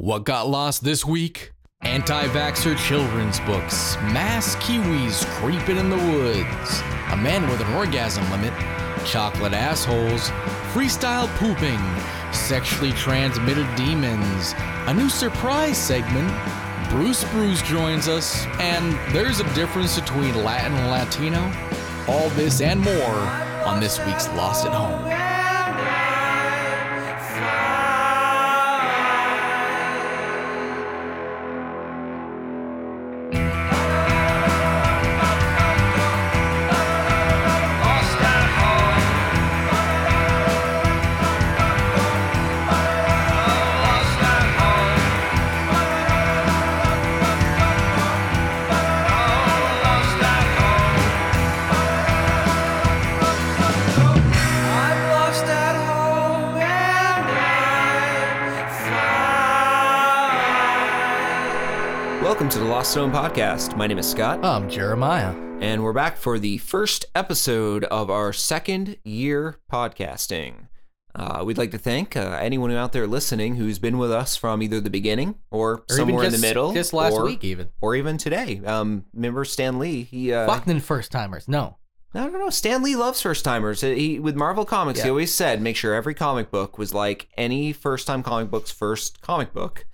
What got lost this week? Anti vaxxer children's books, mass kiwis creeping in the woods, a man with an orgasm limit, chocolate assholes, freestyle pooping, sexually transmitted demons, a new surprise segment, Bruce Bruce joins us, and there's a difference between Latin and Latino. All this and more on this week's Lost at Home. Podcast. My name is Scott, I'm Jeremiah. and we're back for the first episode of our second year podcasting. Uh, we'd like to thank uh, anyone out there listening who's been with us from either the beginning or, Or somewhere even in the middle, Just last or, week, even. or even today. Um, remember Stan Lee? He uh, Fuck them first timers. No. I don't know. Stan Lee loves first timers. He with Marvel Comics, he always said make sure every comic book was like any first time comic book's first comic book.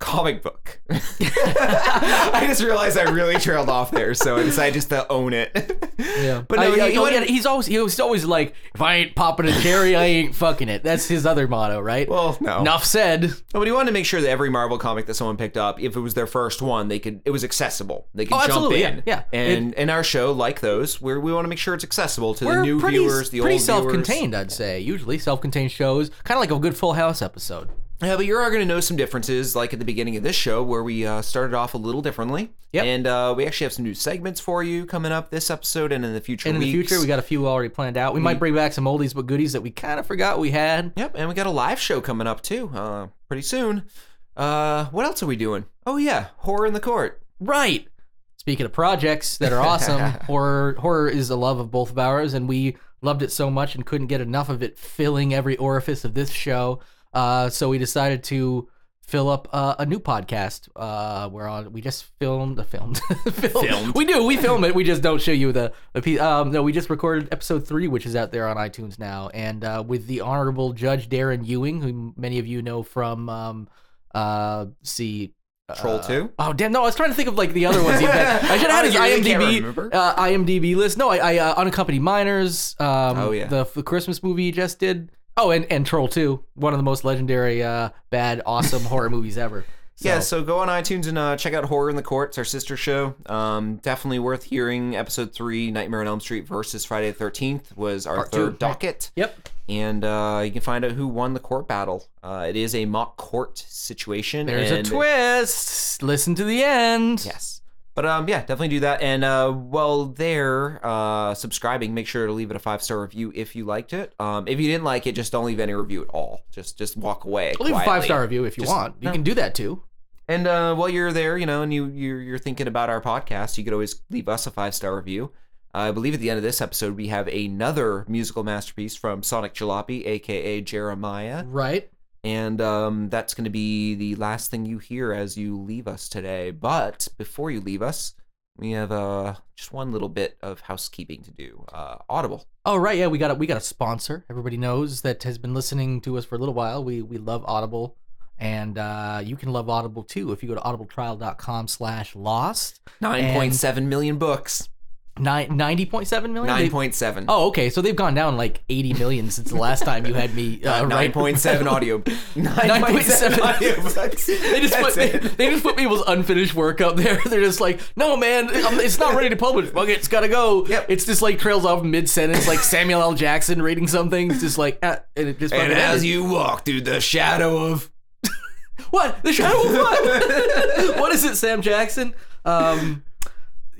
Comic book. I just realized I really trailed off there, so I decided just to own it. Yeah, But no, I- he- he oh, wanted- yeah, he's always he was always like, if I ain't popping a cherry, I ain't fucking it. That's his other motto, right? Well, no. Enough said. No, but he wanted to make sure that every Marvel comic that someone picked up, if it was their first one, they could it was accessible. They could Oh, jump in. yeah, yeah. And in our show, like those, where we want to make sure it's accessible to the new pretty, viewers, the pretty old self-contained, I'd say. Usually self-contained shows, kind of like a good Full House episode. Yeah, but you are going to know some differences, like at the beginning of this show, where we uh, started off a little differently. Yep. And uh, we actually have some new segments for you coming up this episode and in the future And in the future, we got a few already planned out. We might bring back some oldies but goodies that we kind of forgot we had. Yep, and we got a live show coming up too, uh, pretty soon. Uh, what else are we doing? Oh yeah, horror in the court. Right. Speaking of projects that are awesome, horror horror is a love of both of ours, and we loved it so much and couldn't get enough of it filling every orifice of this show. Uh, so we decided to fill up uh, a new podcast. Uh, we're on. We just filmed. Uh, filmed. filmed. Filmed. We do. We film it. We just don't show you the. the piece. Um, no, we just recorded episode three, which is out there on iTunes now, and uh, with the honorable Judge Darren Ewing, who many of you know from. Um, uh, see. Troll uh, 2? Oh damn! No, I was trying to think of like the other ones. He. I should have had his Oh, IMDb uh, IMDb list. No, I, I uh, unaccompanied minors. Um, Oh, yeah. the, the Christmas movie he just did. Oh, and and Troll Two, one of the most legendary, uh, bad, awesome horror movies ever. So, Yeah, so go on iTunes and uh, check out Horror in the Court. It's our sister show. Um, definitely worth hearing. Episode three, Nightmare on Elm Street versus Friday the Thirteenth, was our Part third two. docket. Yep. and uh, you can find out who won the court battle. Uh, it is a mock court situation. There's a twist. Listen to the end. Yes, but um, yeah, definitely do that. And uh, while there, uh, subscribing, make sure to leave it a five star review if you liked it. Um, if you didn't like it, just don't leave any review at all. Just just walk away. Leave a five star review if you Just- want. You no. can do that too. And uh, while you're there, you know, and you you're, you're thinking about our podcast, you could always leave us a five star review. I believe at the end of this episode, we have another musical masterpiece from Sonic Jalopy, aka Jeremiah. Right. And um, that's going to be the last thing you hear as you leave us today. But before you leave us, we have uh, just one little bit of housekeeping to do. Uh, Audible. Oh right, yeah, we got a we got a sponsor. Everybody knows that has been listening to us for a little while. We we love Audible, and uh, you can love Audible too if you go to audibletrial.com/slash lost. 9.7 million books. Nine ninety point seven million. They- 9.7. Oh, okay. So they've gone down like eighty million since the last time you had me. Uh, Uh, write- 9.7 audio. 9.7 audiobooks. They just put they, they just put people's unfinished work up there. They're just like, no man, it's not ready to publish. Fuck it, it's gotta go. Yep. It's just like trails off mid sentence, like Samuel L. Jackson reading something. It's just like, ah, and it just And as ended. you walk through the shadow of. What? The shadow of what? what is it, Sam Jackson? Um,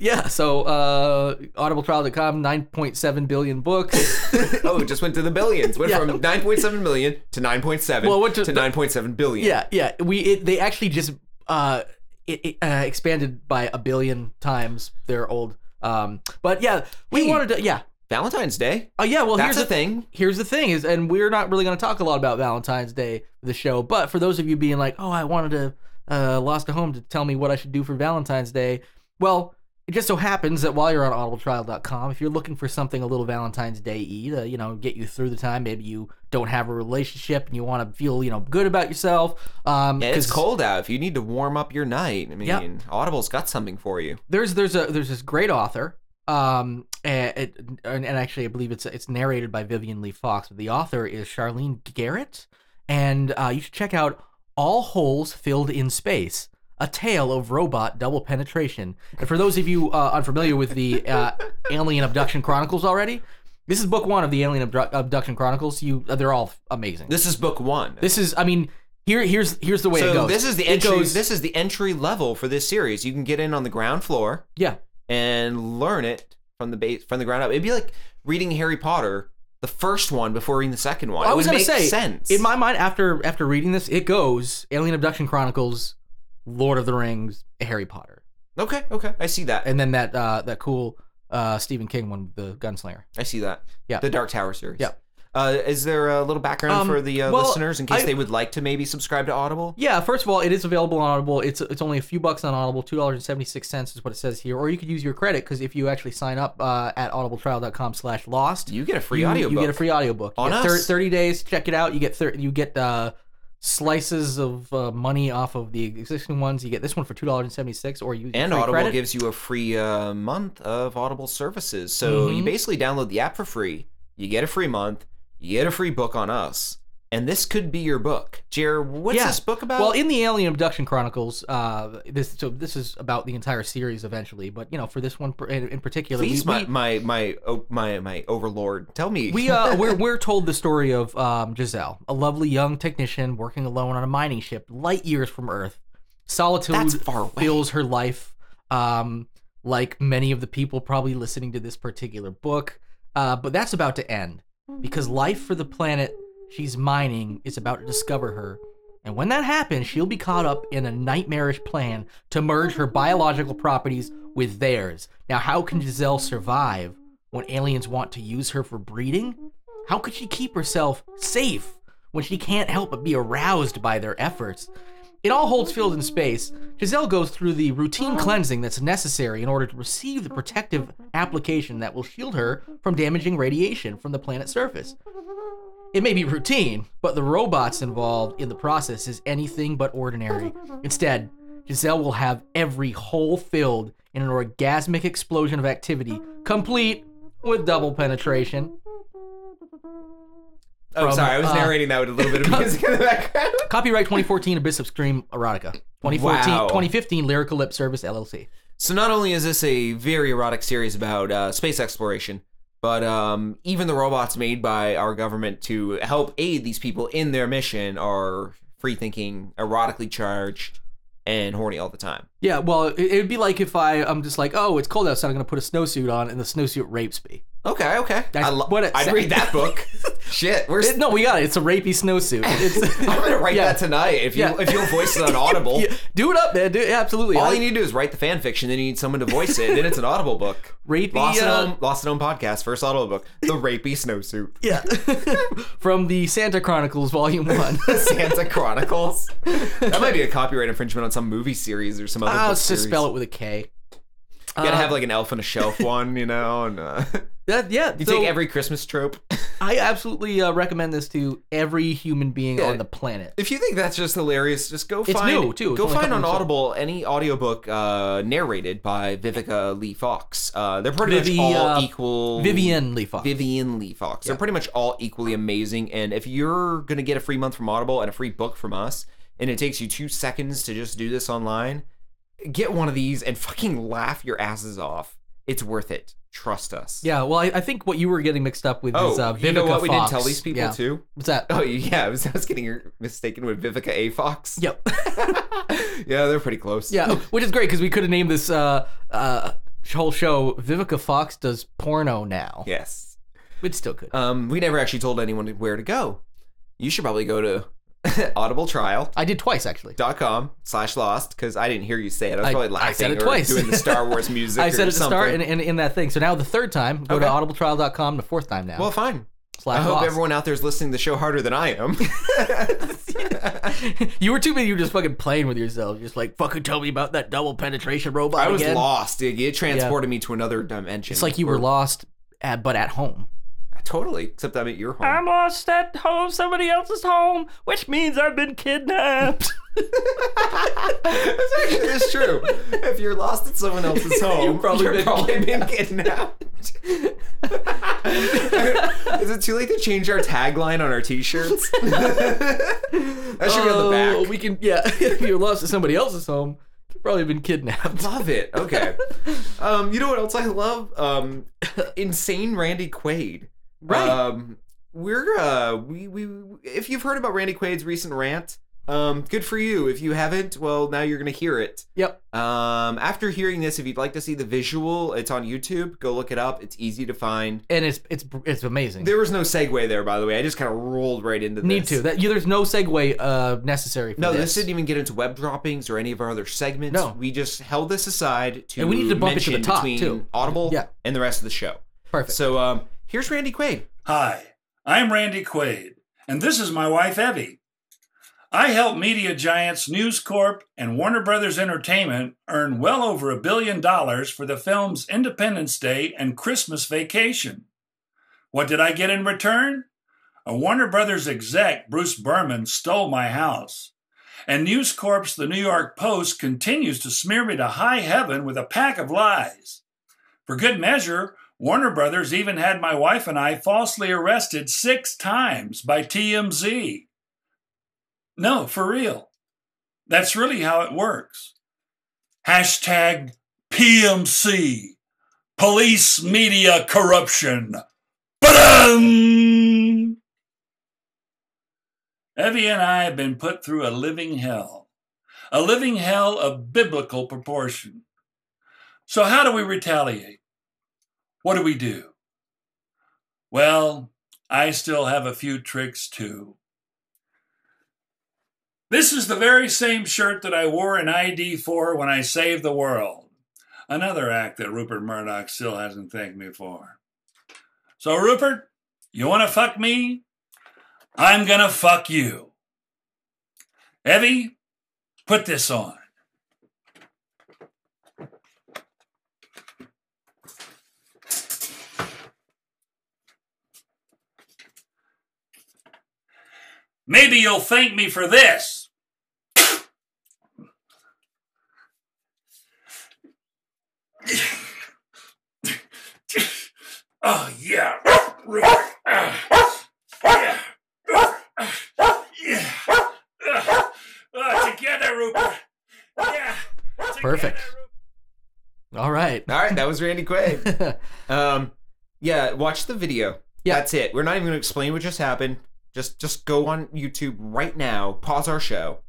yeah, so uh, audibletrial.com, 9.7 billion books. oh, it just went to the billions. Went Yeah. from 9.7 million to 9.7 Well, what to, to- 9.7 billion. yeah, yeah. We it, they actually just uh, it, it, uh, expanded by a billion times their old. Um, but yeah, we Hey. wanted to. Yeah, Valentine's Day. Oh yeah, well That's here's a the thing. Here's the thing is, and we're not really going to talk a lot about Valentine's Day the show, but for those of you being like, oh, I wanted to uh, lost a home to tell me what I should do for Valentine's Day, well, it just so happens that while you're on audibletrial.com, if you're looking for something a little Valentine's Day to you know get you through the time, maybe you don't have a relationship and you want to feel you know good about yourself. Um, Yeah, it's cold out. If you need to warm up your night, I mean, Yeah. Audible's got something for you. there's there's a there's this great author um and, and and actually i believe it's it's narrated by vivian lee fox but the author is charlene garrett and uh, you should check out all holes filled in space a tale of robot double penetration and for those of you uh, unfamiliar with the uh, alien abduction chronicles already this is book one of the alien Abdu- abduction chronicles you uh, they're all amazing This is book one. this is i mean here here's here's the way it goes this is the It entry. goes- this is the entry level for this series. You can get in on the ground floor yeah and learn it from the base from the ground up. It'd be like reading Harry Potter, the first one before reading the second one. I it was would gonna make say, sense in my mind, after after reading this, it goes Alien Abduction Chronicles, Lord of the Rings, Harry Potter, Okay, okay, I see that. and then that uh, that cool uh, Stephen King one, the Gunslinger. I see that. Yeah. the Dark Tower series. Yeah. Uh, is there a little background Um, for the uh, well, listeners in case I- they would like to maybe subscribe to Audible? Yeah, first of all, it is available on Audible. It's it's only a few bucks on Audible, two dollars and seventy six cents is what it says here. Or you could use your credit because if you actually sign up uh, at audibletrial.com/slash lost, You get a free audio. You get a free audiobook. On get thir- us. Thirty days, check it out. You get thir- you get uh, slices of uh, money off of the existing ones. You get this one for two dollars and seventy six, or you And Audible credit. gives you a free uh, month of Audible services. So you Mhm. basically download the app for free. You get a free month. You get a free book on us. And this could be your book. Jer, what's Yeah. this book about? Well, in the Alien Abduction Chronicles, uh, this so this is about the entire series eventually, but you know, for this one in, in particular, Please, we, my, we, my my oh, my my overlord, tell me. we uh we're we're told the story of um Giselle, a lovely young technician working alone on a mining ship, light years from Earth. Solitude That's far away. fills her life, um, like many of the people probably listening to this particular book. Uh, but that's about to end because life for the planet she's mining is about to discover her. And when that happens, she'll be caught up in a nightmarish plan to merge her biological properties with theirs. Now, how can Giselle survive when aliens want to use her for breeding? How could she keep herself safe when she can't help but be aroused by their efforts? In all holes filled in space, Giselle goes through the routine cleansing that's necessary in order to receive the protective application that will shield her from damaging radiation from the planet's surface. It may be routine, but the robots involved in the process is anything but ordinary. Instead, Giselle will have every hole filled in an orgasmic explosion of activity, complete with double penetration. oh, from, sorry, I was uh, narrating that with a little bit of music in the background. Copyright 2014 Abyss of Scream Erotica. 2014, Wow. 2015 Lyrical Lip Service LLC. So not only is this a very erotic series about uh, space exploration, but um, even the robots made by our government to help aid these people in their mission are free thinking, erotically charged, and horny all the time. Yeah, well, it, it'd be like if I, I'm just like, oh, it's cold outside, I'm going to put a snowsuit on, and the snowsuit rapes me. Okay, okay. That's I lo- what it I'd read that book. Shit, where's It- no, we got it. It's a rapey snowsuit. It's, I'm gonna write that tonight. If you Yeah. if you'll voice it on Audible, Yeah, do it up, man. Do it, absolutely. all I- you need to do is write the fan fiction. Then you need someone to voice it. then it's an Audible book. rapey. Lost, uh, at Home, Lost at Home podcast, first Audible book, The Rapey Snowsuit. Yeah. From the Santa Chronicles, Volume 1. Santa Chronicles. That might be a copyright infringement on some movie series or some other. I'll book just series. spell it with a K. You gotta Uh, have like an elf on a shelf one, you know. And uh, That, yeah. you so take every Christmas trope. I absolutely uh, recommend this to every human being Yeah. on the planet. If you think that's just hilarious, just go It's find new, too. It's Go find on weeks old. Audible any audiobook uh, narrated by Vivica Lee Fox. Uh, they're pretty Vivi, much all uh, equal. Vivian Lee Fox. Vivian Lee Fox. They're pretty much all equally amazing. And if you're gonna get a free month from Audible and a free book from us, and it takes you two seconds to just do this online, get one of these and fucking laugh your asses off. It's worth it. Trust us. Yeah, well, I, I think what you were getting mixed up with Oh, is uh, Vivica you know what? We didn't tell these people yeah. too. What's that? Oh yeah, I was, I was getting mistaken with Vivica A. Fox. Yep. yeah, they're pretty close. yeah, which is great because we could have named this uh, uh, whole show Vivica Fox does porno now. Yes. It's still good. Um, we never actually told anyone where to go. You should probably go to audibletrial.com I did twice actually. dot com slash lost because I didn't hear you say it. I was I- probably I laughing said it or twice. doing the Star Wars music. I or said the something. start and in, in that thing. So now the third time, go to Okay. audibletrial.com. The fourth time now. well, fine. slash I hope lost. everyone out there is listening to the show harder than I am. you were too busy. You were just fucking playing with yourself. You're just like fucking tell me about that double penetration robot. I was again. lost. It, it transported me to another dimension. It's like you were lost, at, but at home. Totally, except I'm at your home. I'm lost at home, somebody else's home, which means I've been kidnapped. That's actually it's true. If you're lost at someone else's home, You've probably you're been probably been kidnapped. Is it too late to change our tagline on our t-shirts? that should be on the Oh, back. We can, yeah. if you're lost at somebody else's home, you've probably been kidnapped. Love it. Okay. Um, you know what else I love? Um, insane Randy Quaid. Right. Um, we're uh, we we if you've heard about Randy Quaid's recent rant, um, good for you. If you haven't, well, now you're gonna hear it. Yep. Um, after hearing this, if you'd like to see the visual, it's on YouTube. Go look it up. It's easy to find. And it's it's it's amazing. There was no segue there, by the way. I just kind of rolled right into this. Need to. That you, there's no segue uh necessary for No, this. this didn't even get into web droppings or any of our other segments. No. we just held this aside to And we need to bump it to the top, between too. Audible Yeah. and the rest of the show. Perfect. So um, here's Randy Quaid. Hi, I'm Randy Quaid, and this is my wife Evie. I help media giants News Corp and Warner Brothers Entertainment earn well over a billion dollars for the films Independence Day and Christmas Vacation. What did I get in return? A Warner Brothers exec, Bruce Berman, stole my house. And News Corp's The New York Post continues to smear me to high heaven with a pack of lies. For good measure, Warner Brothers even had my wife and I falsely arrested six times by TMZ. No, for real. That's really how it works. Hashtag PMC. Police Media Corruption. Ba-dum! Evie and I have been put through a living hell. A living hell of biblical proportion. So, how do we retaliate? What do we do? Well, I still have a few tricks too. This is the very same shirt that I wore in ID 4 when I saved the world. Another act that Rupert Murdoch still hasn't thanked me for. So, Rupert, you want to fuck me? I'm gonna fuck you. Evie, put this on. Maybe you'll thank me for this. Oh, yeah. Yeah. Yeah. Oh, together, Rupert. Yeah. Together, Perfect. Rupert. All right. All right, that was Randy Quaid. um, yeah, watch the video. Yeah. That's it. We're not even going to explain what just happened. Just just go on YouTube right now. Pause our show.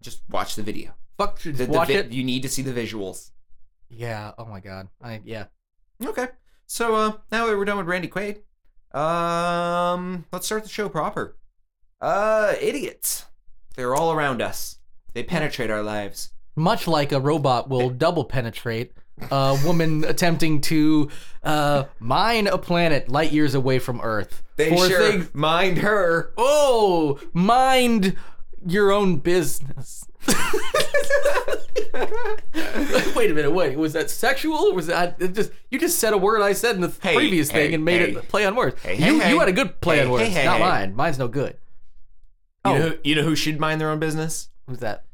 Just watch the video. Fuck. The- the watch vi- it. You need to see the visuals. Yeah. Oh my god. I yeah. Okay. So uh, now that we're done with Randy Quaid, um, let's start the show proper. Uh, idiots. They're all around us. They penetrate our lives. Much like a robot will double penetrate a woman attempting to uh, mine a planet light years away from Earth. They for sure things- mind her. Oh, mind your own business. wait a minute. Wait, was that sexual? Was that it just you just said a word I said in the Hey, previous hey, thing and made hey. it play on words? You you had a good play on words, not mine. Mine's no good. You Oh. know, you know who should mind their own business? Who's that?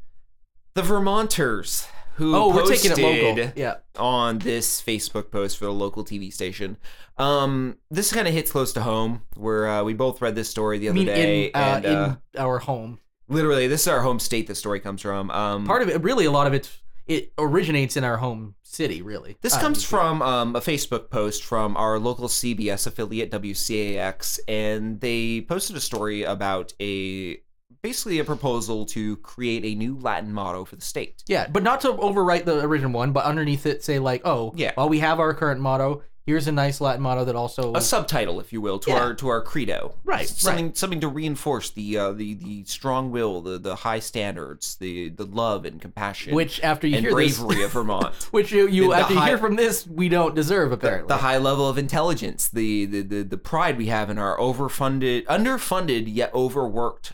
The Vermonters, who Oh, we're taking it local. Yeah. on this Facebook post for the local TV station. Um, this kind of hits close to home, where uh, we both read this story the I other mean, day, in uh, and uh, in our home. literally, this is our home state. The story comes from. Um, Part of it, really, a lot of it, it originates in our home city. Really, This Uh, comes from um, a Facebook post from our local CBS affiliate WCAX, and they posted a story about a basically a proposal to create a new Latin motto for the state. Yeah, but not to overwrite the original one, but underneath it say like, oh, Yeah. while we have our current motto, here's a nice Latin motto that also a subtitle, if you will, to Yeah. our to our credo. Right, Something something to reinforce the uh, the the strong will, the the high standards, the the love and compassion, which after you and hear this, bravery of Vermont. which you, you The after you high- hear from this, we don't deserve apparently. the high level of intelligence, the, the the the pride we have in our overfunded, underfunded yet overworked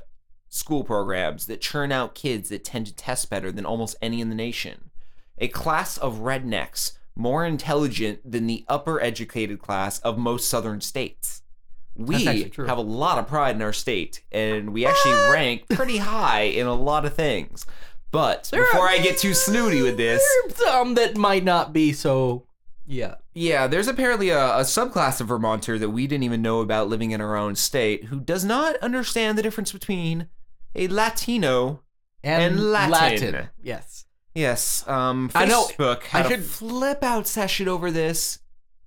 school programs that churn out kids that tend to test better than almost any in the nation. A class of rednecks more intelligent than the upper educated class of most southern states. We have a lot of pride in our state, and we actually rank pretty high in a lot of things. But There are- before I get too snooty with this, There are some that might not be so. Yeah. yeah, there's apparently a, a subclass of Vermonter that we didn't even know about living in our own state who does not understand the difference between a Latino. And, And Latin. Yes. Yes, um, I know, Facebook I had should- a flip out session over this,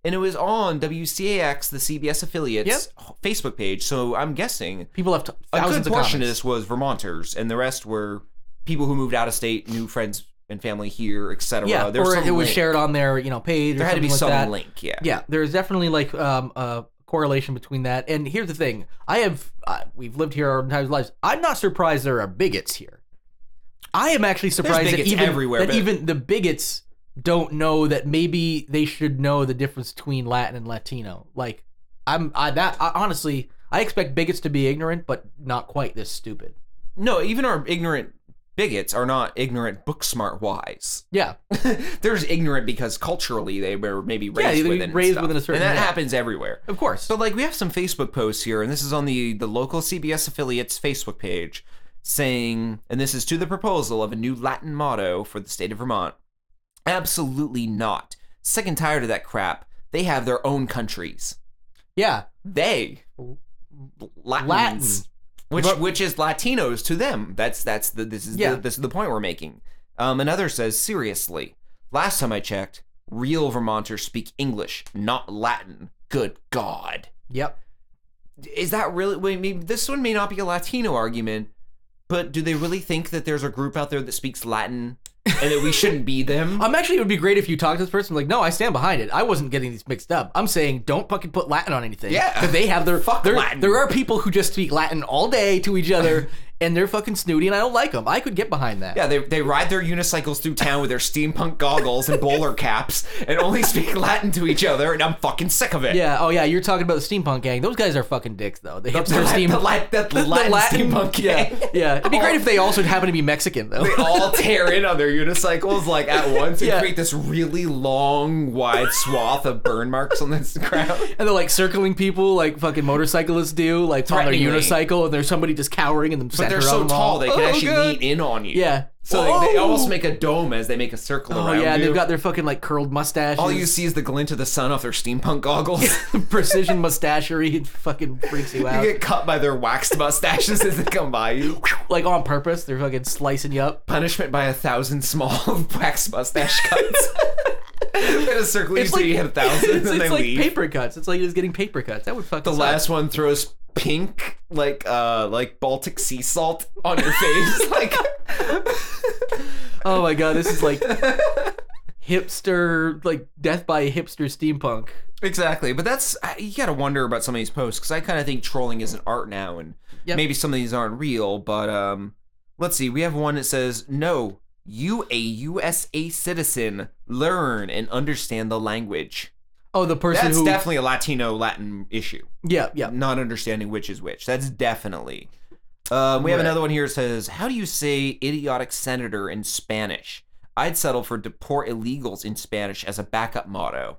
and it was on WCAX, the CBS affiliates Facebook page. So I'm guessing People have t- a thousands good of portion of comments. this was Vermonters, and the rest were people who moved out of state, new friends and family here, etc. Yeah, There or it was link. shared on their you know page. There had to be some that. link, yeah. Yeah, there's definitely like um, a correlation between that. And here's the thing: I have uh, we've lived here our entire lives. I'm not surprised there are bigots here. I am actually surprised that even everywhere, that but- even the bigots don't know that maybe they should know the difference between Latin and Latino. Like I'm I, that I, honestly, I expect bigots to be ignorant, but not quite this stupid. No, even our ignorant bigots are not ignorant book smart wise. Yeah, They're just ignorant because culturally they were maybe raised were within and raised within a certain- and that yeah. happens everywhere. of course. So like we have some Facebook posts here, and this is on the the local CBS affiliates Facebook page, saying, and this is to the proposal of a new Latin motto for the state of Vermont. Absolutely not. Sick and tired of that crap. They have their own countries. yeah, They Latins, Latin. Which But- which is Latinos to them. That's that's the this is Yeah. the, this is the point we're making. Um, another says seriously. Last time I checked, real Vermonters speak English, not Latin. Good God, yep. is that really? Wait, maybe this one may not be a Latino argument, but do they really think that there's a group out there that speaks Latin and that we shouldn't be them? I'm actually, it would be great if you talk to this person like, no, I stand behind it. I wasn't getting these mixed up. I'm saying don't fucking put Latin on anything. Yeah. because they have their Fuck there, Latin. There are people who just speak Latin all day to each other, and they're fucking snooty, and I don't like them. I could get behind that. Yeah, they, they ride their unicycles through town with their steampunk goggles and bowler caps and only speak Latin to each other, and I'm fucking sick of it. Yeah. Oh yeah. You're talking about the steampunk gang. Those guys are fucking dicks, though. They hipster the, steam. the, the, the Latin, Latin steampunk Yeah. Yeah. It'd be great if they also happen to be Mexican, though. They all tear in on their unicycles like at once and Yeah. create this really long, wide swath of burn marks on this ground. And they're like circling people like fucking motorcyclists do, like on their Threateningly. unicycle, and there's somebody just cowering in the But center they're of so tall they can Oh, actually lean in on you. Yeah. So they, they almost make a dome as they make a circle Oh around yeah, and you. they've got their fucking like curled mustaches. all you see is the glint of the sun off their steampunk goggles. precision mustachery. It fucking freaks you out. you get cut by their waxed mustaches as they come by you. like on purpose, they're fucking slicing you up. Punishment by a thousand small wax mustache cuts. In a circle, you see you hit a thousand, and it's, then it's they like leave. paper cuts. It's like just getting paper cuts. That would fuck The us last up. one throws pink, like uh, like Baltic sea salt on your face. like, Oh my god, this is like hipster, like death by hipster steampunk. exactly. But that's you gotta wonder about some of these posts because I kind of think trolling is an art now, and Yep. maybe some of these aren't real. But um, let's see. We have one that says, "No, you a USA citizen, learn and understand the language." Oh, the person That's who. definitely a Latino Latin issue. yeah, yeah. not understanding which is which. That's definitely. Um, we have Right. another one here that says, How do you say idiotic senator in Spanish? I'd settle for deport illegals in Spanish as a backup motto.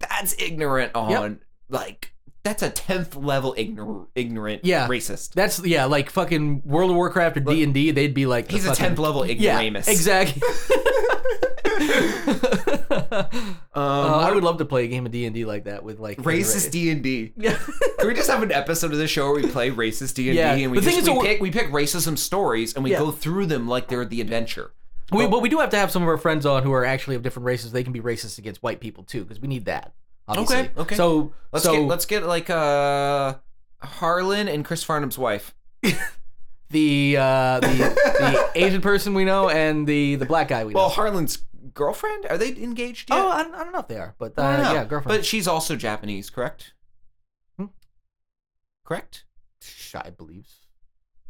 That's ignorant on, like, that's a 10th level ignor- ignorant Yeah. racist. That's yeah, like fucking World of Warcraft or D and D. They'd be like He's a 10th level Yeah, ignoramus. exactly. Um, Uh, I would love to play a game of D and D like that with like racist D&D. Yeah. Can we just have an episode of the show where we play racist D&D Yeah, and we the thing just is, we pick, we pick racism stories and we Yeah. go through them like they're the adventure. We, but we do have to have some of our friends on who are actually of different races. They can be racist against white people too, because we need that. Obviously. Okay, okay. So Let's so get let's get like uh Harlan and Chris Farnham's wife. the uh, the the Asian person we know and the the black guy we know. Well, Harlan's girlfriend? Are they engaged yet? Oh, I don't, I don't know if they are, but uh, I don't know. yeah, girlfriend. But she's also Japanese, correct? Hmm? Correct. I believe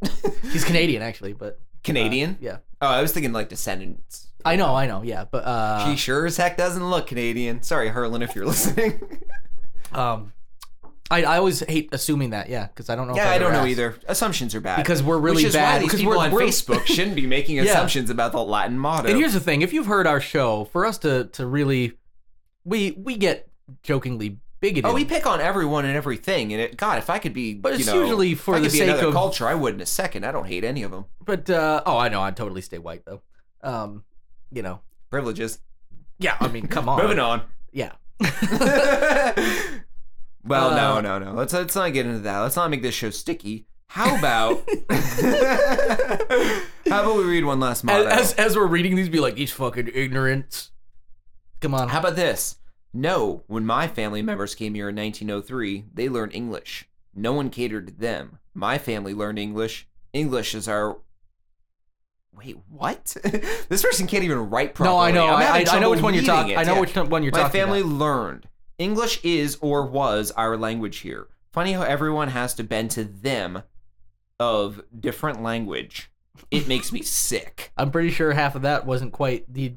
she's Canadian actually, but uh, Canadian? yeah, Oh, I was thinking like descendants. I know, I know, yeah, but uh, she sure as heck doesn't look Canadian. Sorry, Harlan, if you're listening. um, I I always hate assuming that, yeah, because I don't know. yeah, I ever don't know asked. either. Assumptions are bad Because we're really Which is bad- Why these because people we're- on we're- Facebook shouldn't be making Yeah. assumptions about the Latin motto. And here's the thing: if you've heard our show, for us to to really, we we get jokingly bigoted. Oh, we pick on everyone and everything, and it, God, if I could be, But it's know, usually for I the sake of- culture. I would in a second. I don't hate any of them. but uh, oh, I know, I'd totally stay white though. Um, you know, Privileges. yeah, I mean, come on, Moving on. yeah. well, no, Uh, no, no. Let's let's not get into that. Let's not make this show sticky. How about how about we read one last As, motto? as as we're reading these, be like these fucking ignorants. Come on, How about this? No, when my family members came here in 1903, they learned English. No one catered to them. My family learned English. English is our. Wait, what? this person can't even write properly. no, I know, I, I, I know which one you're talking. I know which one you're My talking My family about. learned. English is or was our language here. Funny how everyone has to bend to them of different language. It makes me sick. I'm pretty sure half of that wasn't quite the.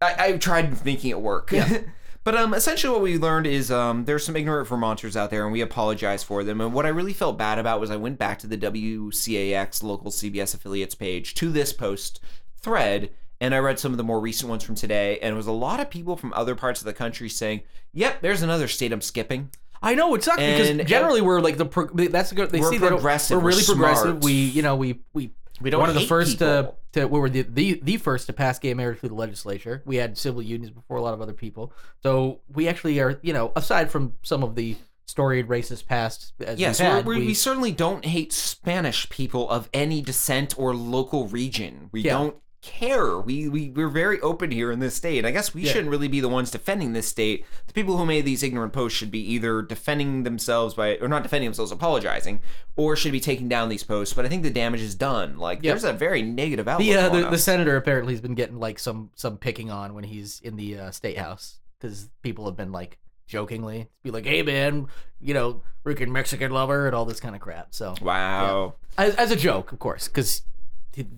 I, I tried making it work. Yeah. but um, essentially, what we learned is um, there's some ignorant Vermonters out there, and we apologize for them. And what I really felt bad about was I went back to the WCAX local CBS affiliates page to this post thread, and I read some of the more recent ones from today, and it was a lot of people from other parts of the country saying, "Yep, there's another state I'm skipping." I know it sucks And- because generally we're like the pro- that's a good. They We're see progressive, We're we're really progressive. smart. We you know we we We don't one of the first to, to we were the, the the first to pass gay marriage through the legislature. We had civil unions before a lot of other people. So we actually are you know aside from some of the storied racist past as Yes, we're, had, we, we, we certainly don't hate Spanish people of any descent or local region. We Yeah. don't care. We, we we're very open here in this state. I guess we Yeah. shouldn't really be the ones defending this state. The people who made these ignorant posts should be either defending themselves by or not defending themselves, apologizing, or should be taking down these posts. But I think the damage is done. Like Yeah. there's a very negative outlook. the, uh, the the senator apparently has been getting like some some picking on when he's in the uh, state house because people have been like jokingly be like, "Hey man, you know, freaking Mexican lover" and all this kind of crap. So wow. as, as a joke, of course, because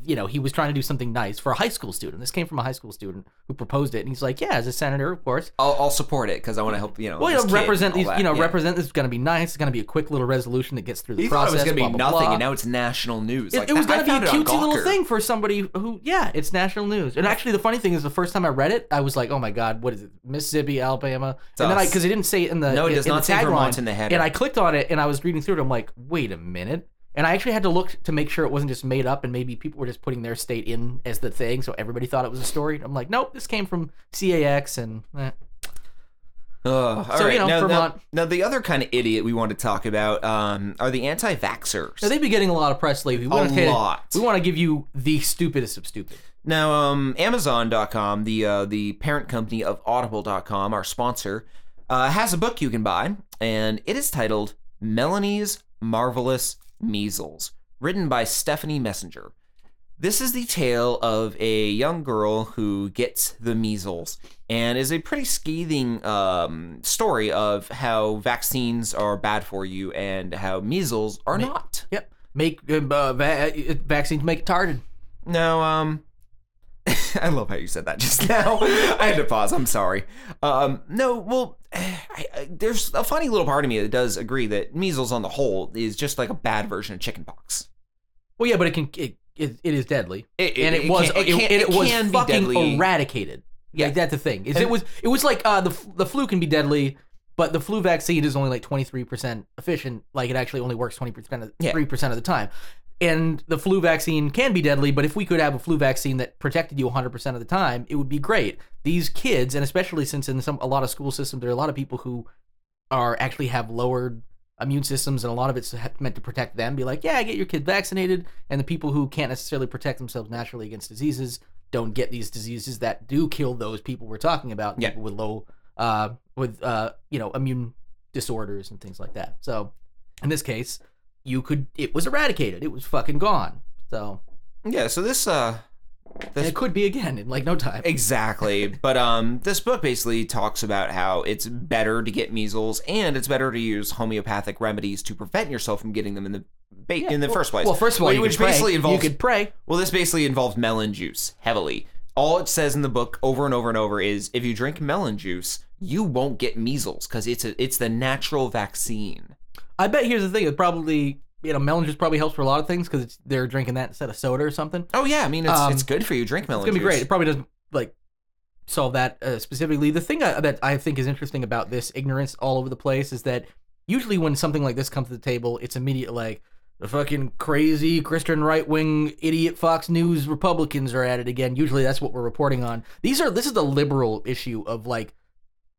you know he was trying to do something nice for a high school student. This came from a high school student who proposed it, and he's like, "Yeah, as a senator, of course. I'll, I'll support it because I want to help. You know, Well, you know, represent these. that. You know, Yeah. represent this is going to be nice. It's going to be a quick little resolution that gets through the He process. it was going to be blah, nothing, blah. and now it's national news. It, like it was going to be a it cutesy little thing for somebody who, yeah, it's national news. And actually, the funny thing is, the first time I read it, I was like, "Oh my god, what is it? Mississippi, Alabama?" and then I, because it didn't say it in the No, it in- does not the say Vermont in the header. And I clicked on it, and I was reading through it. I'm like, "Wait a minute." And I actually had to look to make sure it wasn't just made up, and maybe people were just putting their state in as the thing, so everybody thought it was a story. I'm like, nope, this came from CAX, and eh. All So, you know, now, now- Vermont- Now, the other kind of idiot we want to talk about um, are the anti-vaxxers. so they've been getting a lot of press lately. We A wanna hit- lot. We want to give you the stupidest of stupid. Now, um, Amazon.com, the uh, the parent company of Audible.com, our sponsor, uh, has a book you can buy, and it is titled Melanie's Marvelous Measles, written by Stephanie Messenger. This is the tale of a young girl who gets the measles, and is a pretty scathing um, story of how vaccines are bad for you and how measles are not. Yep. Make uh, uh, va- uh, vaccines make it retarded. No, um, I love how you said that just now. I had to pause. I'm sorry. Um, no, well, I, I, there's a funny little part of me that does agree that measles, on the whole, is just like a bad version of chickenpox. Well, yeah, but it can it it, it is deadly, It- and it, it was can- it it, can- it, was fucking deadly. eradicated. Yeah, Yeah. that's the thing. Is And- it was it was like uh the the flu can be deadly, but the flu vaccine is only like twenty three percent efficient. Like it actually only works twenty percent three percent of the time. And the flu vaccine can be deadly, but if we could have a flu vaccine that protected you 100% of the time, it would be great. These kids, and especially since in some a lot of school systems, there are a lot of people who are actually have lowered immune systems, and a lot of it's meant to protect them. Be like, yeah, get your kid vaccinated, and the people who can't necessarily protect themselves naturally against diseases don't get these diseases that do kill those people we're talking about. Yeah. People with low, uh, with uh, you know, immune disorders and things like that. So, in this case, you could it was eradicated. It was fucking gone. So Yeah, so this uh and it could be again in like no time. Exactly. But um this book basically talks about how it's better to get measles and it's better to use homeopathic remedies to prevent yourself from getting them in the ba- in the first place. Well, first of all, you which could pray. basically involves you could pray. Well, this basically involves melon juice heavily. All it says in the book over and over and over is if you drink melon juice, you won't get measles because it's a, it's the natural vaccine. I bet here's the thing. It probably you know melon juice probably helps for a lot of things because they're drinking that instead of soda or something. Oh yeah, I mean it's Um, it's good for you. Drink melon It's gonna be juice. great. It probably doesn't like solve that uh, specifically. The thing I, that I think is interesting about this ignorance all over the place is that usually when something like this comes to the table, it's immediate like the fucking crazy Christian right wing idiot Fox News Republicans are at it again. Usually that's what we're reporting on. These are this is the liberal issue of like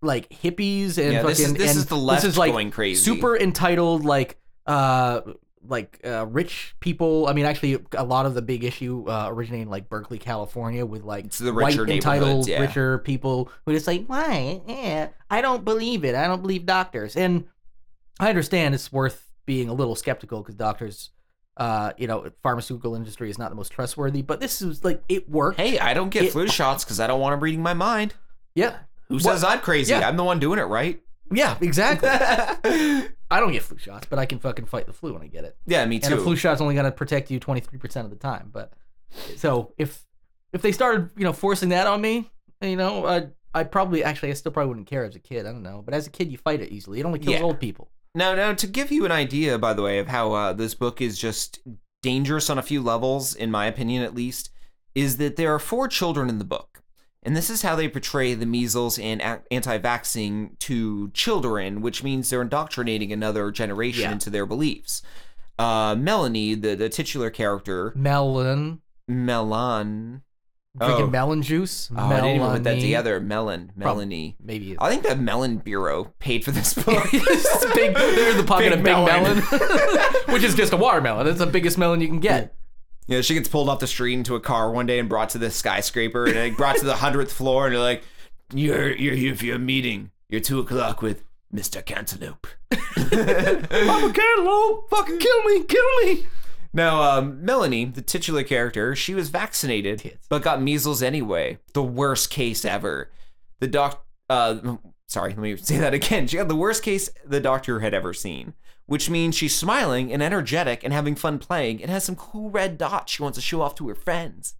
like hippies and Yeah, fucking this is- this and is the left this is like going crazy. super entitled like uh like uh, rich people. I mean, actually, a lot of the big issue uh, originating in, like Berkeley, California, with like It's the white richer entitled yeah. richer people who just like, why? Yeah, I don't believe it. I don't believe doctors. And I understand it's worth being a little skeptical because doctors, uh, you know, pharmaceutical industry is not the most trustworthy. But this is like it worked. Hey, I don't get It- flu shots because I don't want them reading my mind. yeah, Who What- says I'm crazy? Yeah. I'm the one doing it, right? yeah, exactly. I don't get flu shots, but I can fucking fight the flu when I get it. yeah, me too. and a flu shot's only going to protect you 23% of the time but so if if they started you know forcing that on me you know i i probably actually i still probably wouldn't care as a kid i don't know but as a kid you fight it easily it only kills Yeah. old people Now, now to give you an idea, by the way, of how uh, this book is just dangerous on a few levels, in my opinion at least, is that there are four children in the book. And this is how they portray the measles and anti-vaxxing to children, which means they're indoctrinating another generation Yeah. into their beliefs. Uh, Melanie, the, the titular character, melon Melon. drinking Oh. melon juice Oh, I didn't even put that together. Melon, Melanie. maybe I think the Melon Bureau paid for this book. it's big there's the pocket Big of big melon. melon, which is just a watermelon it's the biggest melon you can get Yeah, she gets pulled off the street into a car one day and brought to the skyscraper and like, brought to the hundredth floor and they're like, "You're you're here for your meeting. You're two o'clock with Mister Cantaloupe." i'm a cantaloupe fucking kill me kill me now, um, Melanie, the titular character, she was vaccinated but got measles anyway. The worst case ever. The doc, uh, sorry, let me say that again. She had the worst case the doctor had ever seen. Which means she's smiling and energetic and having fun playing and has some cool red dots she wants to show off to her friends.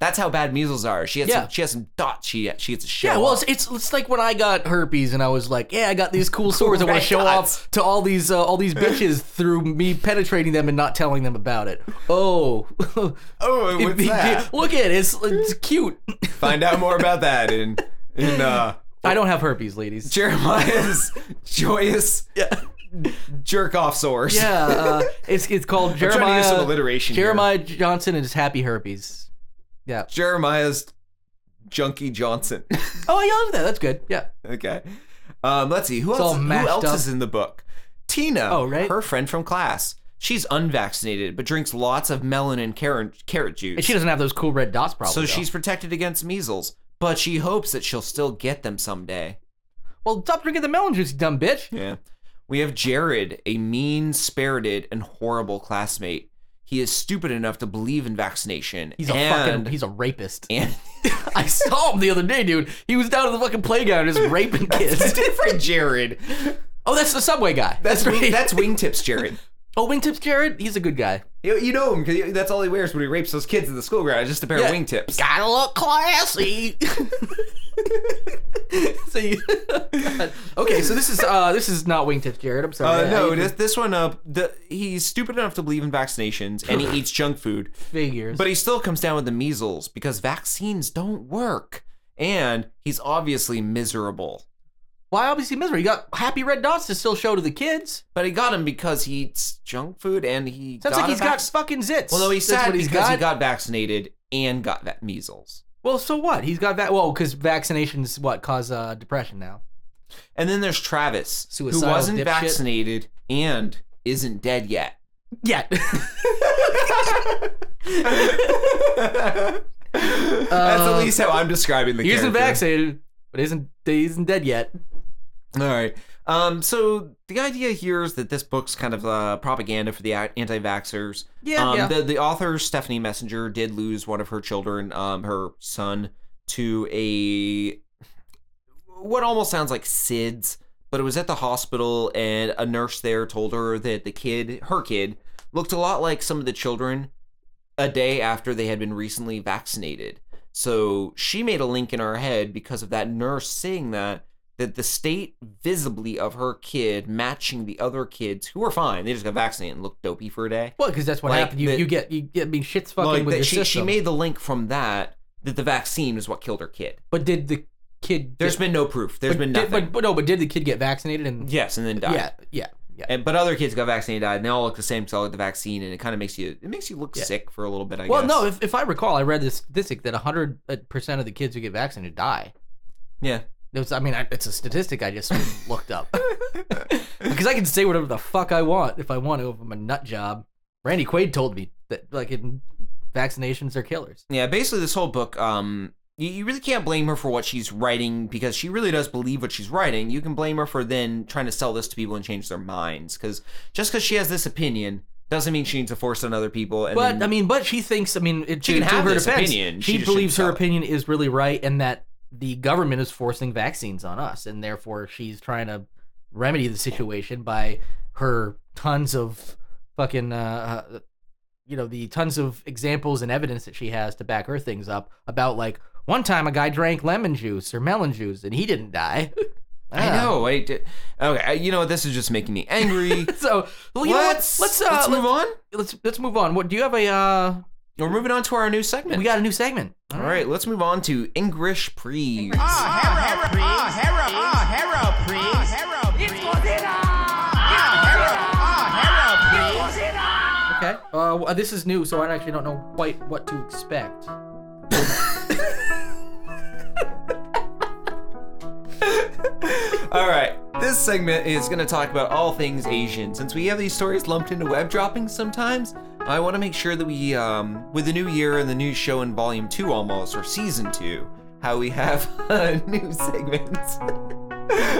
That's how bad measles are. She has Yeah. some, she has some dots she she gets to show. Yeah, well, off. it's, it's it's like when I got herpes and I was like, yeah, I got these cool sores. I want to show dots. off to all these uh, all these bitches through me penetrating them and not telling them about it. Oh, oh, It- what's it- that? look at it, it's it's cute. Find out more about that in in uh, I don't have herpes, ladies. Jeremiah's joyous Yeah, jerk off source. yeah. Uh, it's it's called trying to Jeremiah. use some alliteration here. Jeremiah Johnson and his happy herpes. Yeah. Jeremiah's Junkie Johnson. Oh, I love that. That's good. Yeah. okay. Um, let's see. Who It's else, who else up. is in the book? Tina. Oh, right. Her friend from class. She's unvaccinated, but drinks lots of melon and carrot, carrot juice. And she doesn't have those cool red dots, probably. so though. she's protected against measles, but she hopes that she'll still get them someday. well. Stop drinking the melon juice, you dumb bitch. Yeah. We have Jared, a mean spirited and horrible classmate. He is stupid enough to believe in vaccination. He's a and, fucking. He's a rapist. and I saw him the other day, dude. He was down at the fucking playground just raping kids. different Jared. oh, that's the subway guy. That's right. that's wingtips Jared. Oh, Wingtips Jared. He's a good guy. You, you know him because that's all he wears when he rapes those kids in the school ground. Just a pair Yeah. of wingtips. Gotta look classy. so you, God. okay, so this is uh this is not Wingtips Jared. I'm sorry. Uh, no, I- this this one uh, the, he's stupid enough to believe in vaccinations and he eats junk food, figures. but he still comes down with the measles because vaccines don't work, and he's obviously miserable. Why obviously misery? He got happy red dots to still show to the kids. But he got him because he eats junk food and he Sounds got like he's got fucking zits. Well, no, he's That's sad what he's because got. he got vaccinated and got that measles. Well, so what? He's got that. Well, because vaccinations what cause uh, depression now. And then there's Travis, who wasn't dipshit. vaccinated and isn't dead yet. Yeah. That's at least how I'm describing the he isn't character. vaccinated, but isn't he isn't dead yet. All right. Um, so the idea here is that this book's kind of uh, propaganda for the anti-vaxxers. Yeah, um, yeah. The the author Stephanie Messenger did lose one of her children, um, her son, to a what almost sounds like SIDS, but it was at the hospital, and a nurse there told her that the kid, her kid, looked a lot like some of the children a day after they had been recently vaccinated. So she made a link in her head because of that nurse saying that that the state visibly of her kid matching the other kids who are fine, they just got vaccinated and looked dopey for a day. Well, because that's what Like happened. You the- you get you get I mean shit's fucking Like with that your she, she made the link from that that the vaccine is what killed her kid. but did the kid? There's get- been no proof. There's been did- nothing. but, but no, but did the kid get vaccinated? And yes, and then died. yeah, yeah, yeah. And, but other kids got vaccinated, died, and they all look the same because all got the vaccine, and it kind of makes you it makes you look Yeah. sick for a little bit. I well, guess. no, if, if I recall, I read this statistic that 100 uh, percent of the kids who get vaccinated die. yeah, It was, I mean, I, it's a statistic I just looked up because I can say whatever the fuck I want if I want to. If I'm a nut job, Randy Quaid told me that like in, vaccinations are killers. yeah. Basically, this whole book, um, you, you really can't blame her for what she's writing because she really does believe what she's writing. You can blame her for then trying to sell this to people and change their minds because just because she has this opinion doesn't mean she needs to force it on other people. And But then- I mean, but she thinks. I mean, it, She can have her this defense, opinion, she she believes her opinion is really right, and that the government is forcing vaccines on us, and therefore she's trying to remedy the situation by her tons of fucking, uh, uh, you know, the tons of examples and evidence that she has to back her things up about like one time a guy drank lemon juice or melon juice and he didn't die. I Ah. know. I did. Okay, you know what? This is just making me angry. So well, you know what? let's let's uh, let's move on. Let's let's move on. What do you have a? uh We're moving on to our new segment. We got a new segment. All right, let's move on to English Pre. Ah, Hera, ah, Hera, ah, Hera, Pre. Ah, Hera, It's Godzilla! Ah, Hera, ah, Hera, Okay. Uh, w- this is new, so I actually don't know quite what to expect. All right, this segment is going to talk about all things Asian. Since we have these stories lumped into web droppings sometimes, I want to make sure that we, um, with the new year and the new show in volume two almost, or season two, how we have a new segment.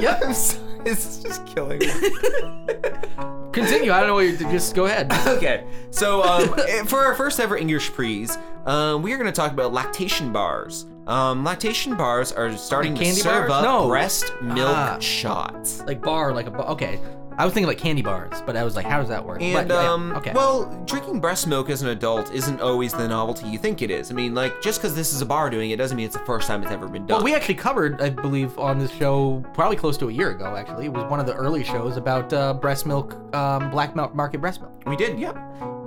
Yep. I'm sorry, it's just killing me. Continue. I don't know what you're. just go ahead. okay, so um, eh, for our first ever English Prees, um, we are going to talk about lactation bars. Um, lactation bars are starting Like to candy serve bars? up No. breast milk Ah. shots. Like bar, like a bar. Okay. I was thinking like candy bars, but I was like, how does that work? And But, yeah, um, okay. well, drinking breast milk as an adult isn't always the novelty you think it is. I mean, like just because this is a bar doing it doesn't mean it's the first time it's ever been done. Well, we actually covered, I believe, on this show probably close to a year ago. Actually, it was one of the early shows about uh, breast milk, um, black market breast milk. We did, yep.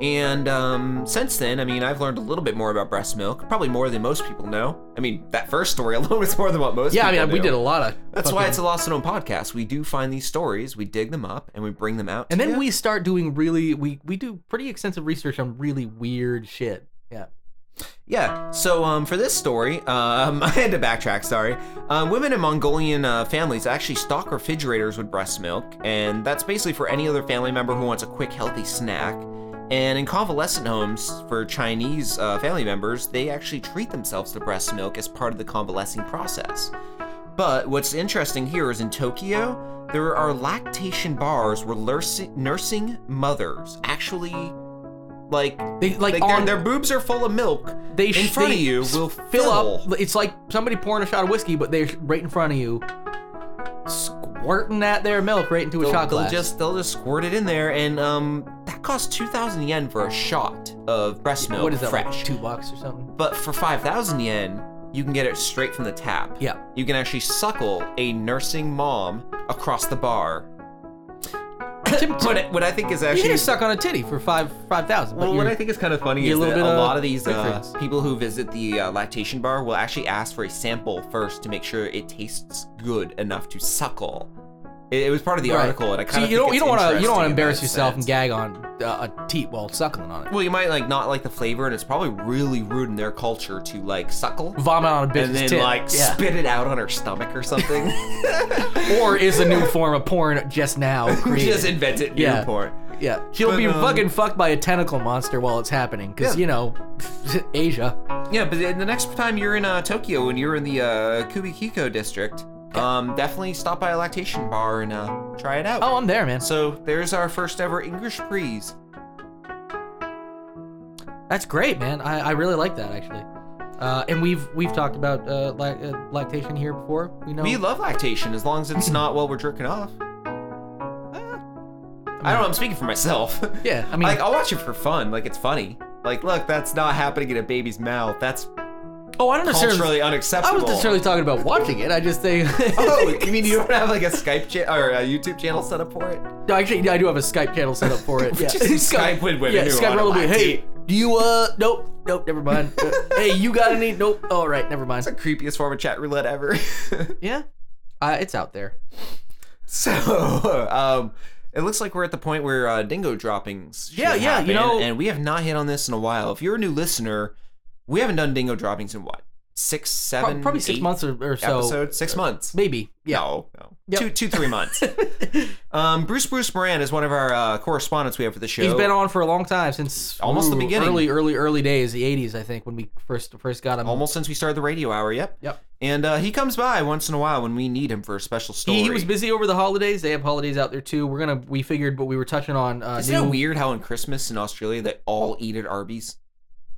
And um, since then, I mean, I've learned a little bit more about breast milk, probably more than most people know. I mean, that first story alone is more than what most Yeah, I mean, we did a lot of. That's why it's a Lost and Known podcast. We do find these stories, we dig them up, and we bring them out. And then you. we start doing really, we we do pretty extensive research on really weird shit. Yeah. Yeah. So um, for this story, um, I had to backtrack. Sorry. Um, women in Mongolian uh, families actually stock refrigerators with breast milk, and that's basically for any other family member who wants a quick, healthy snack. And in convalescent homes for Chinese uh, family members, they actually treat themselves to breast milk as part of the convalescing process. But what's interesting here is in Tokyo, there are lactation bars where nursing, nursing mothers actually, like, They like, like on their, their boobs are full of milk. they in sh- front they of you will fill up. It's like somebody pouring a shot of whiskey, but they're right in front of you, squirting that their milk right into a They'll, shot they'll just they'll just squirt it in there, and um, that costs two thousand yen for a shot of breast milk, what is that? fresh. Like two bucks or something? But for five thousand yen, you can get it straight from the tap. Yeah. You can actually suckle a nursing mom across the bar. What, I- what I think is You actually can just suck on a titty for five five thousand. Well, what I think is kind of funny a is little that bit a lot of these uh, people who visit the uh, lactation bar will actually ask for a sample first to make sure it tastes good enough to suckle. It, it was part of the article, and I So kind of you don't you don't want to you don't want to embarrass yourself and gag on uh, a teat while suckling on it. Well, you might like not like the flavor, and it's probably really rude in their culture to like suckle Vomit on a bitch's and then tit. like yeah. spit it out on her stomach or something. or is a new form of porn just now created. Just invent it, new Yeah. porn. yeah, she'll But, be um, fucking fucked by a tentacle monster while it's happening, because Yeah. you know, Asia. Yeah, but then the next time you're in uh, Tokyo and you're in the uh, Kabukicho district, um, definitely stop by a lactation bar and uh, try it out. Oh, I'm there, man. So there's our first ever English Breeze. That's great, man. I, I really like that actually. Uh, and we've we've talked about uh, lac- uh, lactation here before. We know. We love lactation as long as it's not while we're jerking off. I don't know. I'm speaking for myself. yeah, I mean, like I'll watch it for fun. Like it's funny. Like look, that's not happening in a baby's mouth. That's oh, I don't necessarily. culturally I unacceptable. was necessarily talking about watching it. I just think. oh, you mean you don't have like a Skype cha- or a YouTube channel set up for it? No, actually, yeah, I do have a Skype channel set up for it. Yeah, Just Skype with women Yeah, who Skype wanna will be. Hey, lactate. do you uh? Nope, nope, never mind. Uh, hey, you got any? Nope. All right, never mind. It's the creepiest form of chat roulette ever. Yeah, uh, it's out there. so, um, it looks like we're at the point where uh, dingo droppings. should Yeah, yeah, you happen, know- and we have not hit on this in a while. If you're a new listener, we haven't done dingo droppings in what six, Pro- seven, probably six months or, or so. episodes, six months. Maybe. Yeah. No, no. Yep. Two, two, three months. um, Bruce Bruce Moran is one of our uh, correspondents we have for the show. He's been on for a long time since Almost the beginning. early, early, early days, the '80s, I think, when we first first got him. almost since we started the radio hour. Yep. Yep. And uh, he comes by once in a while when we need him for a special story. He, he was busy over the holidays. They have holidays out there too. We're gonna. We figured, but we were touching on. Uh, Isn't new, it weird how on Christmas in Australia they all eat at Arby's?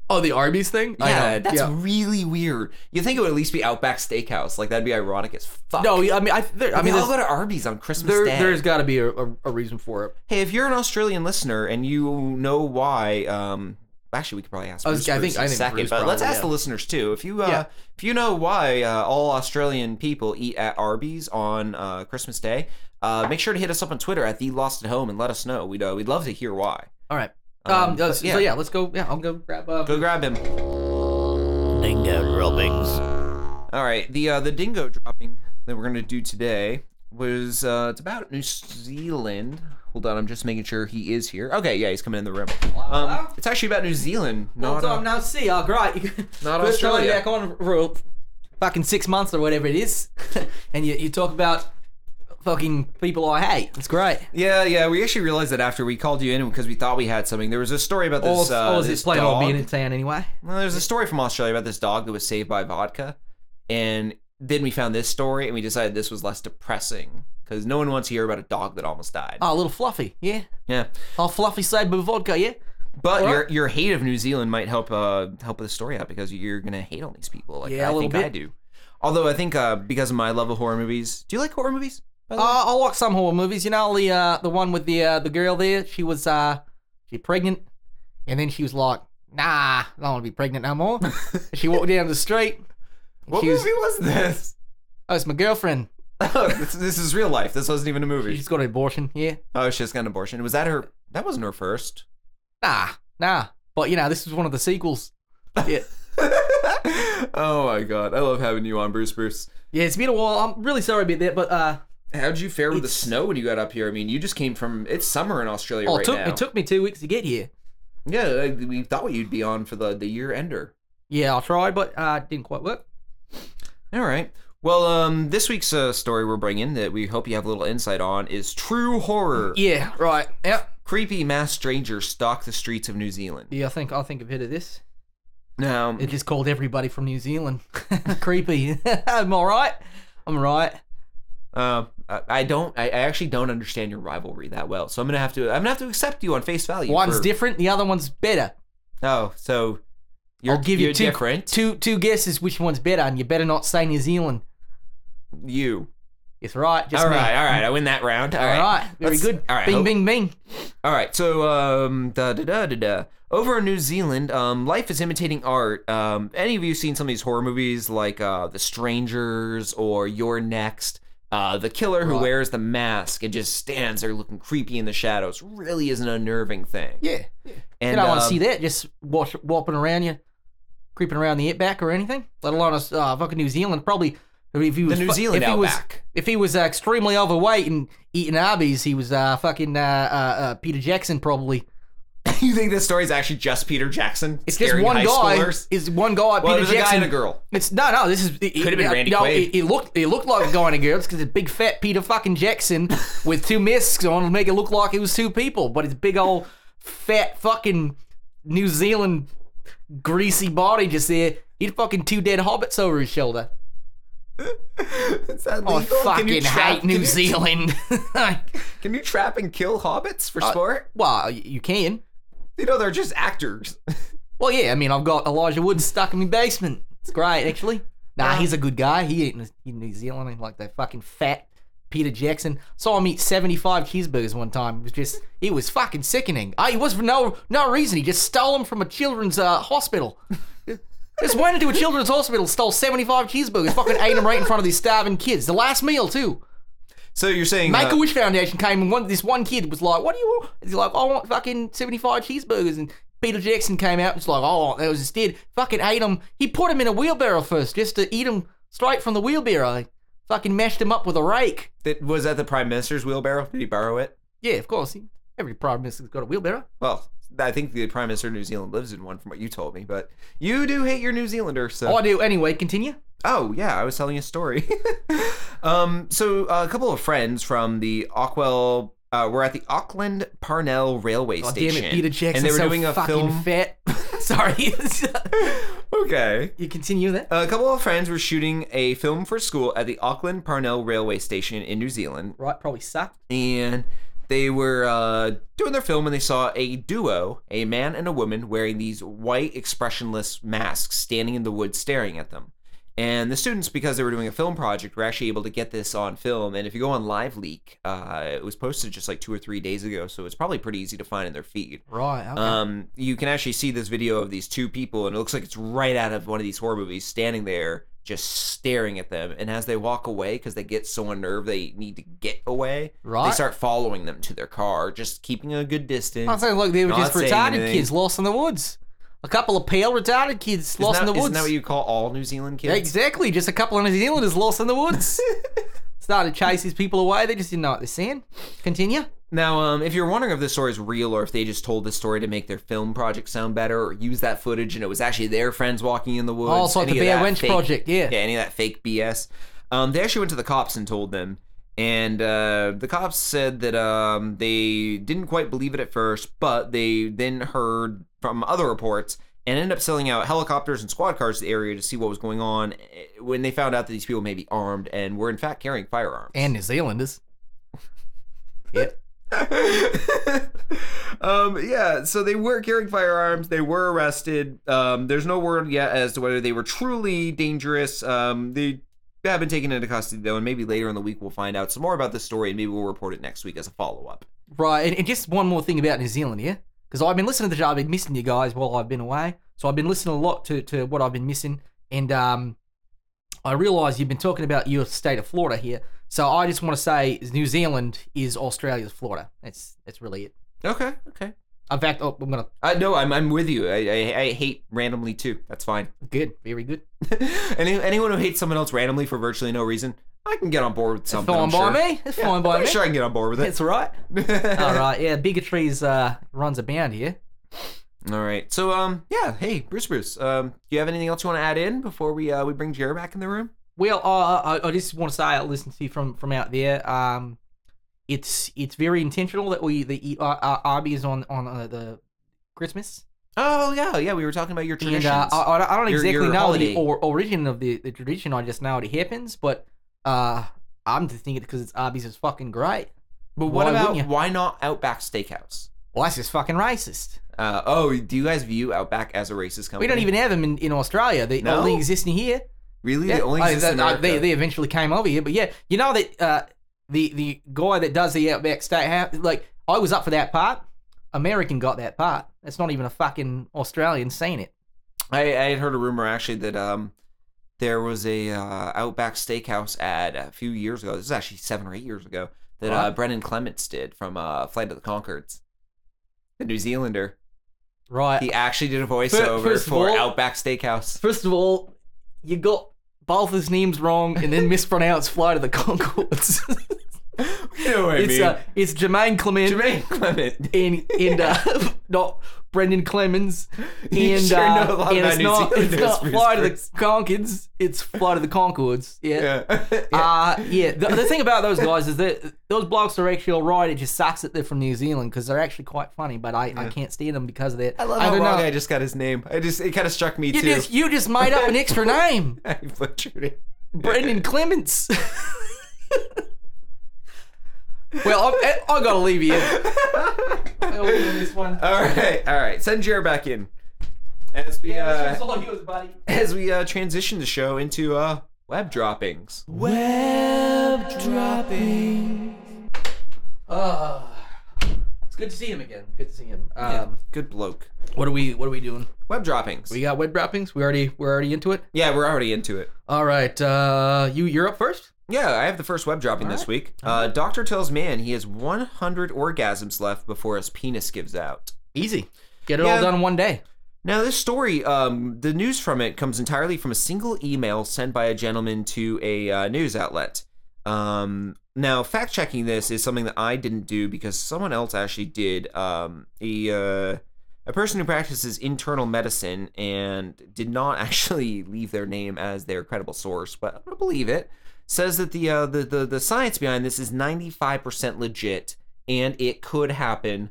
Oh, the Arby's thing. I Yeah, that's Yeah. really weird. You think it would at least be Outback Steakhouse? Like that'd be ironic as fuck. No, I mean, I, there, I I mean, all go to Arby's on Christmas there, Day. there's got to be a, a, a reason for it. Hey, if you're an Australian listener and you know why, um, actually, we could probably ask I was- Bruce I think- in I think second, Bruce but let's ask yeah. the listeners too. If you, uh, Yeah. if you know why uh, all Australian people eat at Arby's on uh, Christmas Day, uh, make sure to hit us up on Twitter at the Lost at Home and let us know. We'd uh, we'd love to hear why. All right. Um, Um. uh, so, yeah. so yeah, let's go. Yeah, I'll go grab. Uh, Go grab him. Dingo droppings. All right, the uh, the dingo dropping that we're gonna do today was uh, it's about New Zealand. Hold on, I'm just making sure he is here. Okay, yeah, he's coming in the room. Um, it's actually about New Zealand, not Hold on uh, now. See, oh, great. Not First time Australia. back on for fucking six months or whatever it is, and you, you talk about fucking people I hate. It's great. Yeah, yeah. We actually realized that after we called you in because we thought we had something. There was a story about Or, this. uh, or is this it plain old being in town anyway? Well, there's a story from Australia about this dog that was saved by vodka, and then we found this story and we decided this was less depressing because no one wants to hear about a dog that almost died. Oh, a little fluffy. Yeah. Yeah. Oh, fluffy saved by vodka. Yeah. But Well- your your hate of New Zealand might help uh help with the story out because you're gonna hate all these people. Like Yeah, a I little think bit. I do. Although I think uh because of my love of horror movies. Do you like horror movies? By the way? Uh, I like some horror movies. You know the uh, the one with the uh, the girl there. She was uh she pregnant, and then she was like, "Nah, I don't want to be pregnant no more." she walked down the street. what she was- movie was this? Oh, it's my girlfriend. Oh, this, this is real life. This wasn't even a movie. She's got an abortion. Yeah. Oh, she's got an abortion. Was that her? That wasn't her first. Nah, nah. But you know, this was one of the sequels. Yeah. oh my god, I love having you on, Bruce. Bruce, Yeah, it's been a while. I'm really sorry about that, but uh, how'd you fare with the snow when you got up here? I mean, you just came from. It's summer in Australia oh, right it took now. it took me two weeks to get here. yeah, we thought you'd be on for the the year ender. Yeah, I tried, but uh, it didn't quite work. All right. Well, um, this week's uh, story we're bringing that we hope you have a little insight on is true horror. Yeah, right. Yeah, Creepy mass strangers stalk the streets of New Zealand. yeah. I think I think I've heard of this. Now, It just called everybody from New Zealand creepy. I'm all right. I'm all right. uh, I don't, I actually don't understand your rivalry that well, so I'm gonna have to, I'm gonna have to accept you on face value. One's for- different, the other one's better. Oh, so you're, I'll give you you're two different. two two guesses which one's better, and you better not say New Zealand. You. It's right. Just all me. right, all right. I win that round. All right. Very Let's- good. All right. Bing, hope- bing, bing. All right, so um, da da da da da. Over in New Zealand, um, life is imitating art. Um, any of you seen some of these horror movies like uh, The Strangers or You're Next? Uh, the killer who Right. wears the mask and just stands there looking creepy in the shadows really is an unnerving thing. Yeah. And you don't want to um, see that just wash, around you, creeping around the outback or anything. Let alone us, uh, fucking New Zealand. Probably if he was the New Zealand if he was, outback. if he was uh, extremely overweight and eating Arby's, he was uh, fucking uh, uh, uh, Peter Jackson probably. you think this story is actually just Peter Jackson? It's just one guy. Schoolers? Is one guy. Well, Peter was a guy Jackson. and a girl. It's no, no. This is it, Could have been Randy know, Quaid. It, it looked, it looked like a guy and a girl It's because it's big fat Peter fucking Jackson with two masks on to make it look like it was two people, but it's big old fat fucking New Zealand greasy body just there. He had fucking two dead hobbits over his shoulder. I? Fucking trap- hate New Zealand. Can you trap and kill hobbits for Uh, sport? well, you can. You know, they're just actors. Well, yeah. I mean, I've got Elijah Wood stuck in my basement. It's great, actually. Nah, he's a good guy. He ain't in- New Zealand. Like that fucking fat Peter Jackson. Saw him eat seventy-five cheeseburgers one time. It was just, it was fucking sickening. Oh, he was for no no reason. He just stole them from a children's uh, hospital. Just went into a children's hospital, stole seventy-five cheeseburgers, fucking ate them right in front of these starving kids. The last meal too. So you're saying Make a Wish Foundation came and one this one kid was like, "What do you want?" He's like, "I want fucking seventy-five cheeseburgers." And Peter Jackson came out and was like, "Oh, that was instead fucking ate them." He put him in a wheelbarrow first, just to eat them straight from the wheelbarrow. He fucking mashed them up with a rake. that was that the prime minister's wheelbarrow? Did he borrow it? Yeah, of course. He, every prime minister's got a wheelbarrow. Well, I think the prime minister of New Zealand lives in one, from what you told me. But you do hate your New Zealander, so. I do. Anyway, continue. Oh yeah, I was telling a story. um, so uh, a couple of friends from the Ockwell uh, were at the Auckland Parnell Railway Oh, damn Station, it, Peter Jackson's and they were so doing a fucking film. fat. Sorry. okay. you continue that. A couple of friends were shooting a film for school at the Auckland Parnell Railway Station in New Zealand, Right, probably sucked. and they were uh, doing their film and they saw a duo, a man and a woman, wearing these white expressionless masks, standing in the woods staring at them. And the students, because they were doing a film project, were actually able to get this on film. And if you go on Live Leak, uh, it was posted just like two or three days ago, so it's probably pretty easy to find in their feed. Right. Okay. Um, you can actually see this video of these two people, and it looks like it's right out of one of these horror movies, standing there just staring at them. And as they walk away, because they get so unnerved they need to get away, Right. they start following them to their car, just keeping a good distance. I'm like look, they were just retarded anything. kids lost in the woods. A couple of pale retarded kids Isn't lost that, in the woods. isn't that what you call all New Zealand kids? Exactly, just a couple of New Zealanders lost in the woods. Started chasing these people away. They just didn't know what they're saying. Continue. Now, um, if you're wondering if this story is real or if they just told this story to make their film project sound better or use that footage and it was actually their friends walking in the woods. Oh, it's like the Blair Witch fake- Project, yeah. Yeah, any of that fake BS. Um, they actually went to the cops and told them. And uh, the cops said that um, they didn't quite believe it at first, but they then heard from other reports and ended up selling out helicopters and squad cars to the area to see what was going on eh, when they found out that these people may be armed and were in fact carrying firearms. And New Zealanders. Yep. um, yeah, so they were carrying firearms. They were arrested. Um, there's no word yet as to whether they were truly dangerous. Um, they have been taken into custody though, and maybe later in the week we'll find out some more about this story, and maybe we'll report it next week as a follow up. Right, and, and just one more thing about New Zealand, yeah? Because I've been listening to the show, I've been missing you guys while I've been away. So I've been listening a lot to, to what I've been missing. And um, I realise you've been talking about your state of Florida here. So I just want to say New Zealand is Australia's Florida. That's that's really it. Okay, okay. In fact, oh, I'm gonna Uh, no, I'm I'm with you. I, I I hate randomly too. That's fine. good, very good. Any anyone who hates someone else randomly for virtually no reason, I can get on board with It's something. fine I'm by sure. me. It's Yeah, fine by I'm me. sure I can get on board with it. It's all right. all right, yeah. Bigotry's uh, runs a band here. All right. So um yeah, hey Bruce Bruce, um do you have anything else you want to add in before we uh we bring Jared back in the room? Well, uh, I, I just want to say I listened to you from from out there. Um, it's it's very intentional that we the eat uh, uh, Arby's on on uh, the Christmas, Oh yeah, yeah. We were talking about your and traditions. uh, I, I don't Your- exactly your know holiday. the or, origin of the, the tradition. I just know it happens, but uh, I'm just thinking because it's Arby's is fucking great. but what why about why not Outback Steakhouse? Well, that's just fucking racist. Uh, oh, do you guys view Outback as a racist company? We don't even have them in, in Australia. They No? only exist in here. really. Yeah, They only uh, exist in that- uh, America. they they eventually came over here, but yeah, you know that uh, the the guy that does the Outback Steakhouse, like I was up for that part. American got that part. That's not even a fucking Australian saying it. I, I had heard a rumor actually that um there was a uh, Outback Steakhouse ad a few years ago. This is actually seven or eight years ago that uh. Brendan Clements did from uh, Flight of the Conchords, the New Zealander. Right. He actually did a voiceover first for all- Outback Steakhouse. First of all, you got both his names wrong and then mispronounce Flight of the Conchords. You know what I it's mean? uh, it's Jermaine Clement Jermaine Clement. and and uh, not Brendan Clemens. You And, sure uh, know a lot and about it's New not it's not Flight of the Conchords. It's Flight of the Conchords. Yeah. Yeah. Uh, yeah. The, the thing about those guys is that those blokes are actually all right. It just sucks that they're from New Zealand because they're actually quite funny. But I, I can't stand them because of that. I love how don't wrong know. I just got his name. I just it kind of struck me you too. just you just made up an extra name. I butchered it. Brendan Clements. Well, I'm, I'm gonna leave you. I'll leave you in this one. All right, all right. Send Jared back in as we Yeah, uh, all yours, buddy. as we uh, transition the show into uh, web droppings. Web dropping. Uh, it's good to see him again. Good to see him. Yeah, Um, good bloke. what are we What are we doing? Web droppings. We got web droppings. We already we're already into it. yeah, we're already into it. All right. Uh, you you're up first. Yeah, I have the first web dropping this week. Uh, doctor tells man he has 100 orgasms left before his penis gives out. Easy. Get it Yeah. all done in one day. Now, this story, um, the news from it comes entirely from a single email sent by a gentleman to a uh, news outlet. Um, now, fact checking this is something that I didn't do because someone else actually did. Um, a uh, a person who practices internal medicine and did not actually leave their name as their credible source, but I'm gonna believe it. Says that the uh, the, the the science behind this is 95% legit and it could happen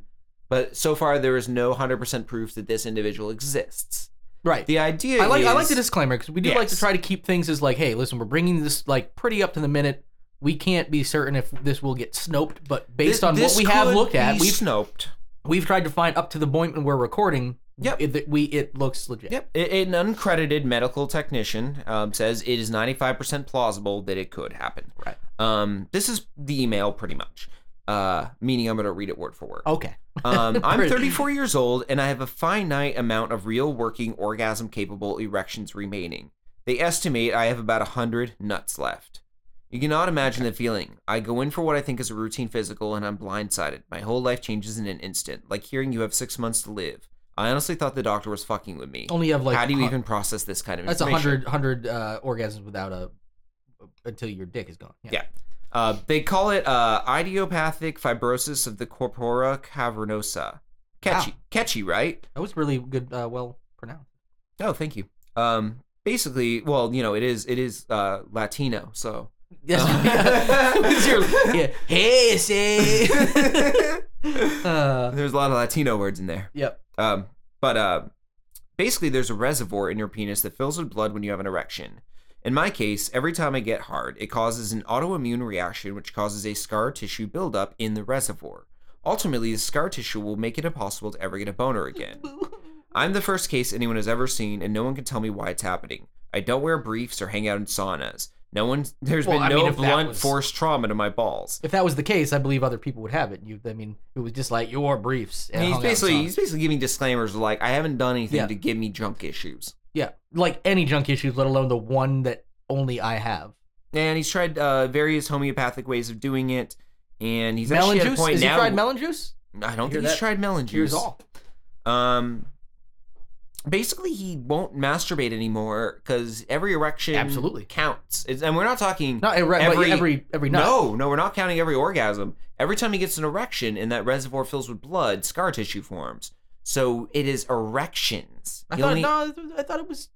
but so far there is no 100% proof that this individual exists. Right. The idea I like is, I like the disclaimer because we do like to try to keep things as like, hey, listen, we're bringing this like pretty up to the minute. We can't be certain if this will get snoped, but based Thi- on what this we have looked at, we've snoped. we've tried to find up to the point when we're recording. Yep. It, we it looks legit. Yep. An uncredited medical technician um, says it is 95% plausible that it could happen. Right. Um, this is the email pretty much, uh, meaning I'm going to read it word for word. Okay. Um, I'm 34 years old and I have a finite amount of real working orgasm capable erections remaining. They estimate I have about 100 nuts left. You cannot imagine the feeling. I go in for what I think is a routine physical and I'm blindsided. My whole life changes in an instant, like hearing you have six months to live. I honestly thought the doctor was fucking with me. Only have like How do you hu- even process this kind of That's a information? hundred hundred uh, orgasms without a until your dick is gone. Yeah. Uh, they call it uh, idiopathic fibrosis of the corpora cavernosa. Catchy, catchy, right? That was really good. Uh, well pronounced. Oh, thank you. Um, basically, well, you know, it is it is uh Latino, so. Yes. Your- yeah. Hey, say. uh, There's a lot of Latino words in there. yep. Um, but uh, basically, there's a reservoir in your penis that fills with blood when you have an erection. In my case, every time I get hard, it causes an autoimmune reaction, which causes a scar tissue buildup in the reservoir. Ultimately, the scar tissue will make it impossible to ever get a boner again. I'm the first case anyone has ever seen, and no one can tell me why it's happening. I don't wear briefs or hang out in saunas. No one, there's Well, been I no mean, blunt was- force trauma to my balls. If that was the case, I believe other people would have it. You, I mean, it was just like your briefs. and he's hung out in basically he's basically giving disclaimers like I haven't done anything Yeah. to give me junk issues. yeah, like any junk issues, let alone the one that only I have. And he's tried uh, various homeopathic ways of doing it, and he's melon actually at a point Has now. he tried melon juice? I don't think he's that? tried melon juice. Here's juice. all. Um, basically, he won't masturbate anymore because every erection Absolutely. counts. It's, and we're not talking Not every every every, every nut. No, no, we're not counting every orgasm. Every time he gets an erection and that reservoir fills with blood, scar tissue forms. So it is erections. I He thought only- no, I thought it was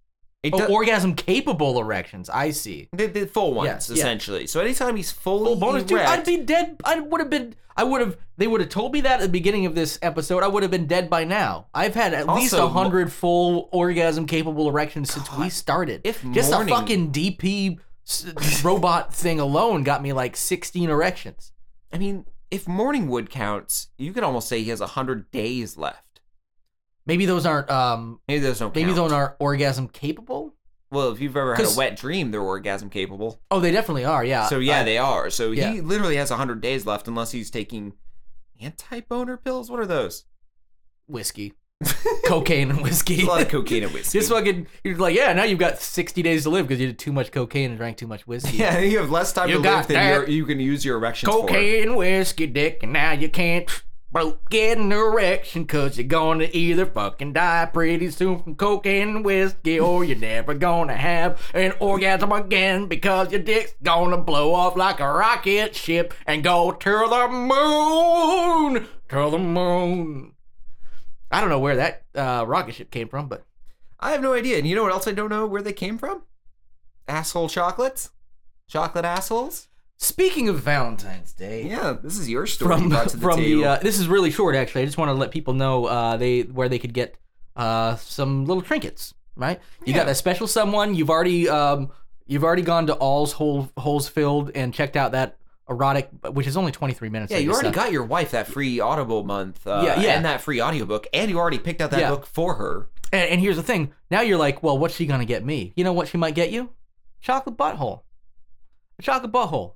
it oh, does- orgasm capable erections. I see. the, the full ones, Yes, yeah. essentially. So anytime he's fully Full bonus, dude. I'd be dead. I would have been. I would have. They would have told me that at the beginning of this episode. I would have been dead by now. I've had at least a hundred full orgasm capable erections since we started. if just morning- a fucking DP robot thing alone got me like sixteen erections. I mean, if Morningwood counts, you could almost say he has hundred days left. Maybe those aren't. Um. Maybe those don't. Maybe count. those aren't orgasm capable. Well, if you've ever had a 'Cause- wet dream, they're orgasm capable. Oh, they definitely are. Yeah. so yeah, I- they are. So yeah. he literally has hundred days left, unless he's taking anti-boner pills. What are those? whiskey, cocaine, and whiskey. a lot of cocaine and whiskey. Just fucking, you're like, yeah, now you've got 60 days to live because you did too much cocaine and drank too much whiskey. yeah, you have less time You to got live than that you're, you can use your erections for. Cocaine, whiskey, dick, and now you can't broke get an erection because you're gonna either fucking die pretty soon from cocaine and whiskey or you're never gonna have an orgasm again because your dick's gonna blow off like a rocket ship and go to the moon. To the moon. I don't know where that uh, rocket ship came from, but I have no idea. And you know what else I don't know where they came from? Asshole chocolates, chocolate assholes. Speaking of Valentine's Day, Yeah, this is your story. you from to the from table. the uh, this is really short actually. I just want to let people know uh, they where they could get uh, some little trinkets. Right, you Yeah. got that special someone. You've already um, You've already gone to All's Hole, Holes Filled and checked out that erotic, which is only 23 minutes. Yeah, you already said. got your wife that free Audible month. Uh, Yeah, yeah. And that free audiobook. And you already picked out that Yeah. book for her. And, and here's the thing. Now you're like, well, what's she gonna get me? You know what she might get you? Chocolate butthole. A chocolate butthole.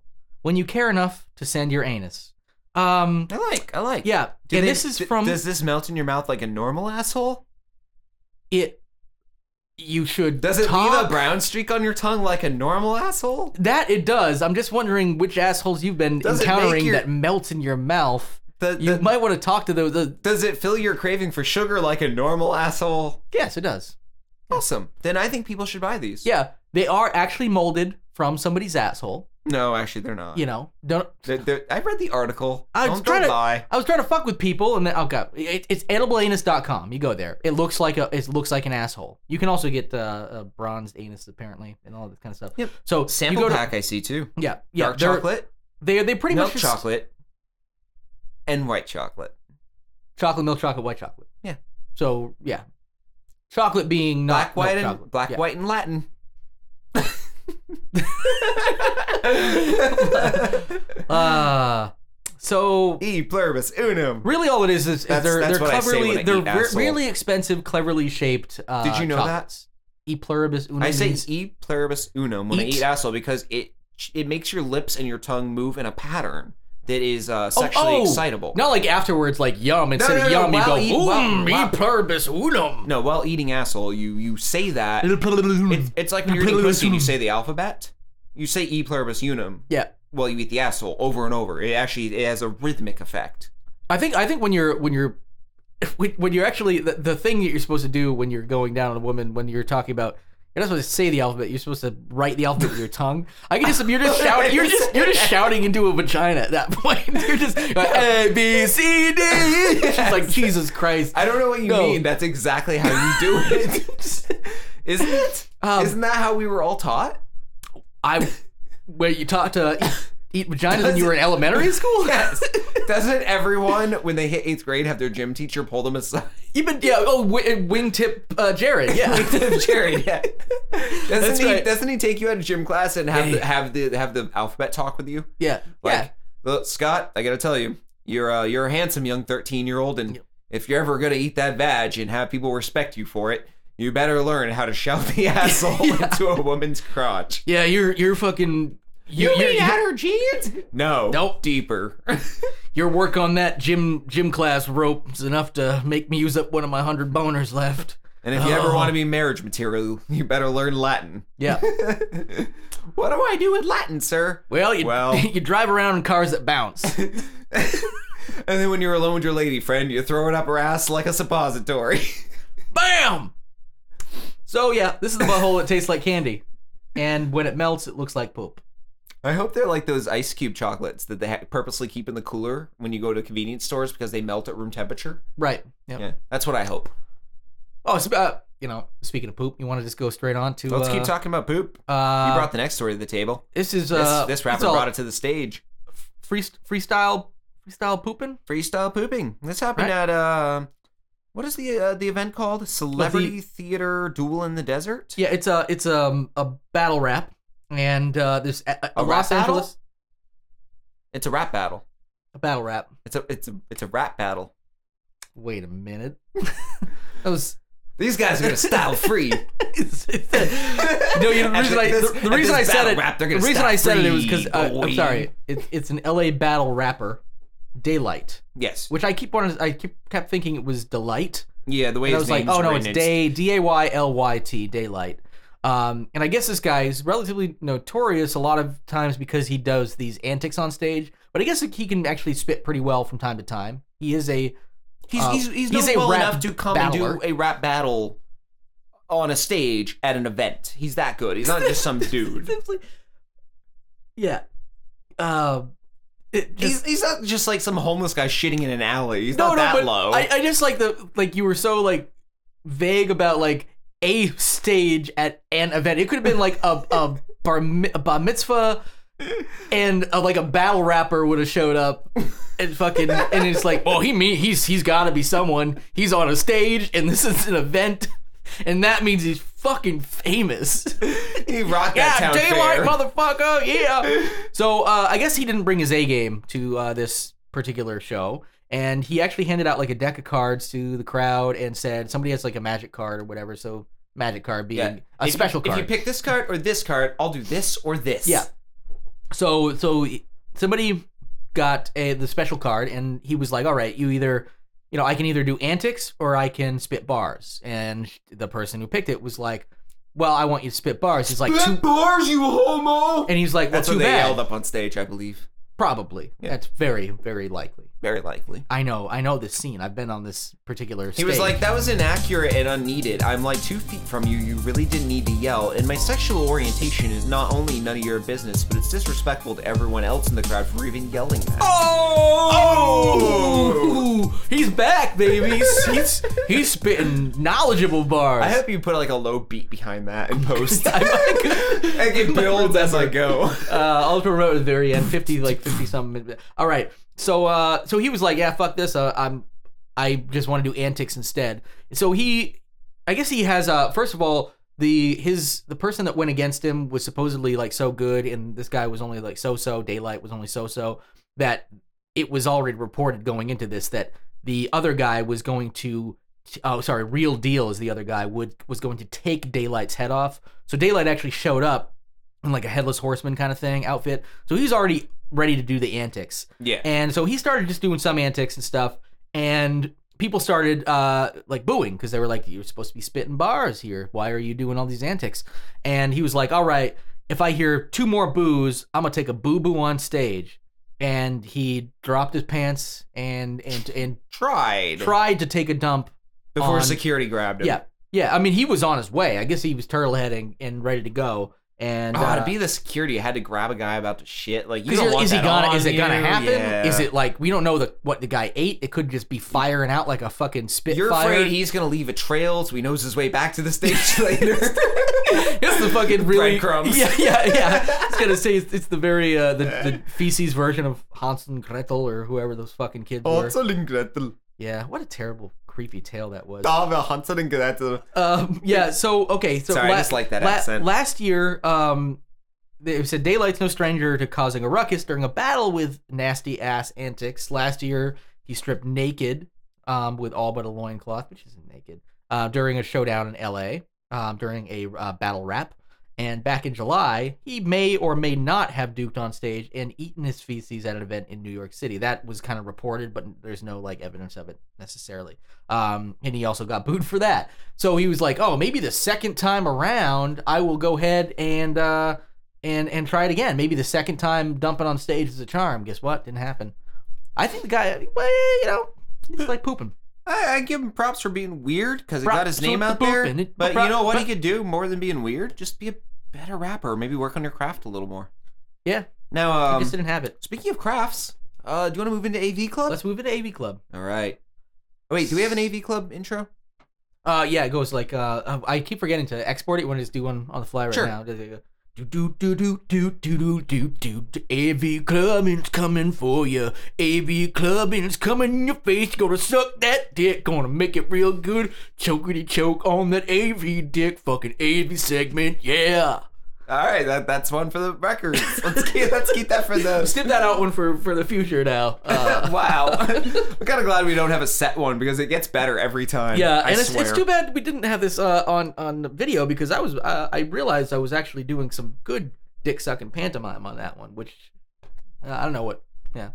When you care enough to send your anus. Um. I like. I like. Yeah. Do and they- this is d- from Does this melt in your mouth like a normal asshole? it. You should. Does it talk, leave a brown streak on your tongue like a normal asshole? That it does. I'm just wondering which assholes you've been Does it make encountering your- that melts in your mouth. The, You the- might want to talk to those. The, does it fill your craving for sugar like a normal asshole? yes, it does. Awesome. Then I think people should buy these. Yeah, they are actually molded from somebody's asshole. No, actually, they're not. You know, don't. They're- they're- I read the article. I was don't, trying don't to. lie. I was trying to fuck with people, and then oh god, it, it's edibleanus.com. You go there. It looks like a. It looks like an asshole. You can also get uh, a bronzed anus apparently, and all that kind of stuff. Yep. So Sample you go pack I see too. Yeah, yeah. Dark chocolate, They they pretty milk much just- chocolate, and white chocolate. chocolate, milk chocolate, white chocolate. Yeah. So yeah, chocolate being not Black, white, milk and chocolate. black, Yeah. white, and Latin. Uh, so e pluribus unum. really, all it is is, is That's- they're that's they're what I say cleverly I they're eat re- asshole. really expensive, cleverly shaped. Uh, Did you know that? chocolates. E pluribus unum. I say means- e pluribus unum when I Eat. eat asshole because it it makes your lips and your tongue move in a pattern that is uh, sexually oh, excitable. Not like afterwards, like yum. Instead no, of no, yum, you go eat- "Oom, while- e while- pluribus unum. No, while eating asshole, you you say that. It's, it's like when you're eating pussy and you say the alphabet. You say e pluribus unum Yeah, while you eat the asshole over and over. It actually it has a rhythmic effect. I think I think when you're when you're when when you're actually the, the thing that you're supposed to do when you're going down on a woman when you're talking about you're not supposed to say the alphabet you're supposed to write the alphabet with your tongue I can just you're just shouting you're just you're just shouting into a vagina at that point you're just like, A B C D she's like Jesus Christ I don't know what you mean. That's exactly how you do it. Isn't it? Um, not that how we were all taught? I where you taught to eat, vaginas you were in elementary school Yes. Doesn't everyone, when they hit eighth grade, have their gym teacher pull them aside? even yeah oh wi- wingtip uh, Jared yeah Jared, yeah. Doesn't That's he? right. Doesn't he take you out of gym class and have Yeah, the have the have the alphabet talk with you? yeah Like, yeah Scott, I gotta tell you, you're uh, you're a handsome young thirteen year old, and if you're ever gonna eat that badge and have people respect you for it, you better learn how to shove the asshole Yeah. into a woman's crotch. yeah you're you're fucking you, You you're, mean at her jeans? No. Nope. Deeper. Your work on that gym gym class rope is enough to make me use up one of my hundred boners left. and if you ever Oh. want to be marriage material, you better learn Latin. Yeah. what do I do with Latin, sir? Well, you Well. you drive around in cars that bounce. and then when you're alone with your lady friend, you throw it up her ass like a suppository. Bam. So yeah, this is the butthole that tastes like candy, and when it melts, it looks like poop. I hope they're like those ice cube chocolates that they ha- purposely keep in the cooler when you go to convenience stores because they melt at room temperature. Right. Yeah. Yeah, that's what I hope. Oh, so, uh, you know, speaking of poop, you want to just go straight on to? Let's uh, keep talking about poop. Uh, you brought the next story to the table. this is This, uh, this it's rapper brought it to the stage. free freestyle freestyle pooping. Freestyle pooping. This happened Right. at uh, what is the uh, the event called? Celebrity Theater Duel in the Desert. Yeah, it's a it's um a battle rap, and uh, there's a, a A rap Los battle? It's a rap battle. a battle rap. It's a it's a it's a rap battle. Wait a minute. that was These guys are gonna style free. no, you know, the reason, I, this- the, the reason I said it. rap, the reason I said it, it was because uh. I'm sorry. It, it's an LA battle rapper, Daylyt, yes. which I keep wanting. I keep kept thinking it was Delight. Yeah, the way And I was like, oh no, it's Day D A Y L Y T Daylyt. Um, and I guess this guy is relatively notorious a lot of times because he does these antics on stage. But I guess he can actually spit pretty well from time to time. He is a He's Uh, he's he's, he's well enough to come battler. and do a rap battle on a stage at an event. He's that good. He's not just some dude. yeah. Uh, it He's, he's not just like some homeless guy shitting in an alley. He's no, not no, that low. I, I just like the like you were so like vague about like a stage at an event. It could have been like a a bar, a bar mitzvah, and uh like a battle rapper would have showed up. And fucking, and it's like, well, he mean he's he's got to be someone. He's on a stage, and this is an event, and that means he's fucking famous. He rocked yeah, that town daylight, fair. motherfucker. Yeah. so uh, I guess he didn't bring his A game to uh, this particular show, and he actually handed out like a deck of cards to the crowd and said somebody has like a magic card or whatever. So magic card being Yeah. a If you- special card. If you pick this card or this card, I'll do this or this. Yeah. so so somebody got a the special card and he was like all right you either you know i can either do antics or i can spit bars and the person who picked it was like well i want you to spit bars he's like too bars, you homo. and he's like well That's too what they bad yelled up on stage, I believe. probably Yeah. that's very very likely Very likely. i know i know this scene i've been on this particular He was stage. like, that was inaccurate and unneeded. I'm like two feet from you. You really didn't need to yell. And my sexual orientation is not only none of your business, but it's disrespectful to everyone else in the crowd for even yelling that. oh, oh! he's back baby he's, he's he's spitting knowledgeable bars I hope you put like a low beat behind that in post. I might- like it builds as I go. uh, I'll promote at the very end, fifty like fifty something. All right, so uh, so he was like, yeah, fuck this. Uh, I'm, I just want to do antics instead. So he, I guess he has. Uh, first of all, the his the person that went against him was supposedly like so good, and this guy was only like so so. Daylyt was only so so. That it was already reported going into this that the other guy was going to. Oh, sorry. Real deal is the other guy would was going to take Daylyt's head off. So Daylyt actually showed up in like a headless horseman kind of thing outfit. So he's already ready to do the antics. Yeah. And so he started just doing some antics and stuff. And people started uh, like booing because they were like, "You're supposed to be spitting bars here. Why are you doing all these antics?" And he was like, "All right, if I hear two more boos, I'm gonna take a boo boo on stage." And he dropped his pants and and and Tried. tried to take a dump Before on- security grabbed him. yeah, yeah. I mean, he was on his way. I guess he was turtle heading and ready to go. And Oh, uh, to be the security, you had to grab a guy about to shit. Like you 'cause don't is- want is he gonna is it gonna happen? Yeah. Is it like we don't know the what the guy ate? It could just be firing out like a fucking spitfire. You're afraid he's gonna leave a trail, so he knows his way back to the stage later. it's the fucking really Breadcrumbs. Yeah, yeah, yeah. I was gonna say it's, it's the very uh, the, the feces version of Hansel and Gretel or whoever those fucking kids were. Hansel and Gretel. Yeah, what a terrible creepy tale that was. Da var Hansel and Gretel. Um, yeah. So okay. So Sorry, I just like that accent. Last year, um, they said Daylyt's no stranger to causing a ruckus during a battle with nasty ass antics. Last year, he stripped naked, um, with all but a loincloth, which isn't naked, uh, during a showdown in L.A. Um, during a uh, battle rap. And back in July, he may or may not have duked on stage and eaten his feces at an event in New York City. That was kind of reported, but there's no like evidence of it necessarily. Um, and he also got booed for that. So he was like, "Oh, maybe the second time around, I will go ahead and uh, and and try it again. Maybe the second time dumping on stage is a charm." Guess what? Didn't happen. I think the guy, well, you know, he's like pooping. I, I give him props for being weird because he Props got his name the out there. pooping. It- But you know what he could do more than being weird? Just be a better rapper. Maybe work on your craft a little more. Yeah, Now, I um, just didn't have it. speaking of crafts, uh, do you want to move into AV Club? Let's move into AV Club. All right. Oh, wait, do we have an AV Club intro? Uh, yeah, it goes like uh, I keep forgetting to export it when it's doing on the fly right Sure. now. Do do do do do do do do do. AV clubbing's coming for you. AV clubbing's coming in your face. Gonna suck that dick. Gonna make it real good. Chokity choke on that AV dick. Fucking AV segment. Yeah. All right, that that's one for the records. Let's keep, let's keep that for the. Snip that out one for for the future now. Uh, wow, I'm kind of glad we don't have a set one because it gets better every time. Yeah, I and it's, it's too bad we didn't have this uh, on on video because I was uh, I realized I was actually doing some good dick sucking pantomime on that one, which uh, I don't know what. Yeah.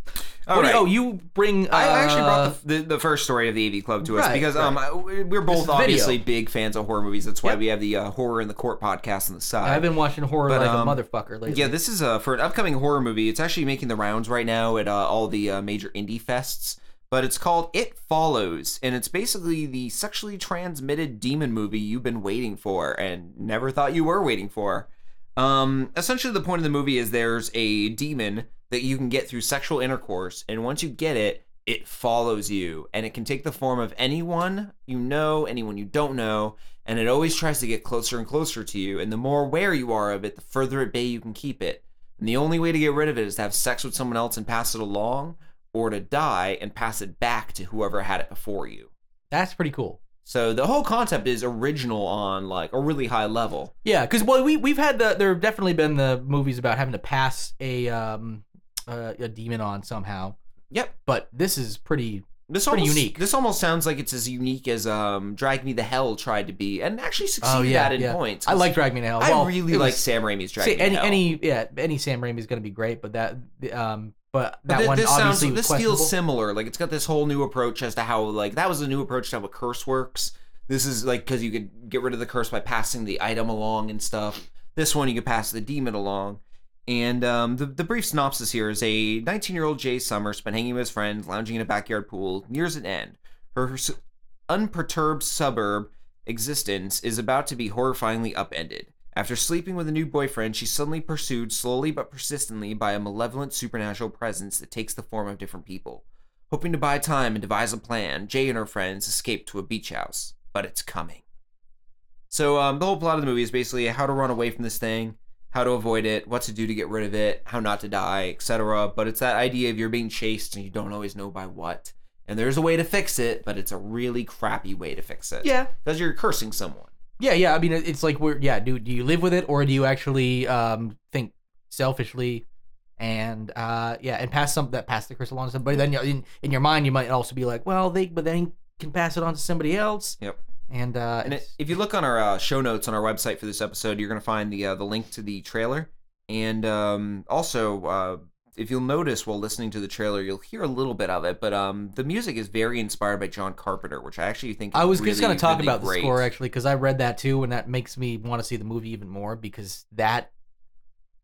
All What do you- oh, you bring. Uh, I actually brought the, the, the first story of the AV Club to us Right, because right. um I- we're both obviously video. big fans of horror movies. That's why Yep. we have the uh, horror in the court podcast on the side. I've been watching horror But, like um, a motherfucker lately. Yeah, this is uh, for an upcoming horror movie. It's actually making the rounds right now at uh, all the uh, major indie fests. But it's called It Follows, and it's basically the sexually transmitted demon movie you've been waiting for and never thought you were waiting for. Um, essentially, the point of the movie is there's a demon that you can get through sexual intercourse, and once you get it, it follows you, and it can take the form of anyone you know, anyone you don't know, and it always tries to get closer and closer to you. And the more aware you are of it, the further at bay you can keep it. And the only way to get rid of it is to have sex with someone else and pass it along, or to die and pass it back to whoever had it before you. That's pretty cool. So the whole concept is original on like a really high level. Yeah, because well, we we've had the there have definitely been the movies about having to pass a um uh, a demon on somehow, Yep. but this is pretty. This Pretty almost, unique. This almost sounds like it's as unique as um Drag Me to Hell tried to be, and actually succeeded Oh yeah, at in yeah. points. I like Drag Me to Hell. I really like Sam Raimi's Drag see, Me to any Hell. any yeah any Sam Raimi is going to be great, but that um but But that one this obviously sounds this feels similar. Like it's got this whole new approach as to how like that was a new approach to how a curse works. This is like because you could get rid of the curse by passing the item along and stuff. This one you could pass the demon along. And um, the, the brief synopsis here is a 19 year old Jay Summer spent hanging with his friends, lounging in a backyard pool, nears an end. Her, her unperturbed suburb existence is about to be horrifyingly upended. After sleeping with a new boyfriend, she's suddenly pursued slowly but persistently by a malevolent supernatural presence that takes the form of different people. Hoping to buy time and devise a plan, Jay and her friends escape to a beach house, but it's coming. So um, the whole plot of the movie is basically how to run away from this thing, how to avoid it, what to do to get rid of it, how not to die, etc. But it's that idea of you're being chased and you don't always know by what. And there's a way to fix it, but it's a really crappy way to fix it. Yeah, Because you're cursing someone. yeah, yeah. I mean, it's like we're yeah. Do do you live with it or do you actually um think selfishly? And uh yeah, and pass some that pass the curse along to somebody. Then you know, in in your mind, you might also be like, well, they but then can pass it on to somebody else. Yep. And uh, And if you look on our uh, show notes on our website for this episode, you're going to find the uh, the link to the trailer. And um, also, uh, if you'll notice while listening to the trailer, you'll hear a little bit of it. But um, the music is very inspired by John Carpenter, which I actually think. I was just going to talk really about great. the score actually because I read that too, and that makes me want to see the movie even more because that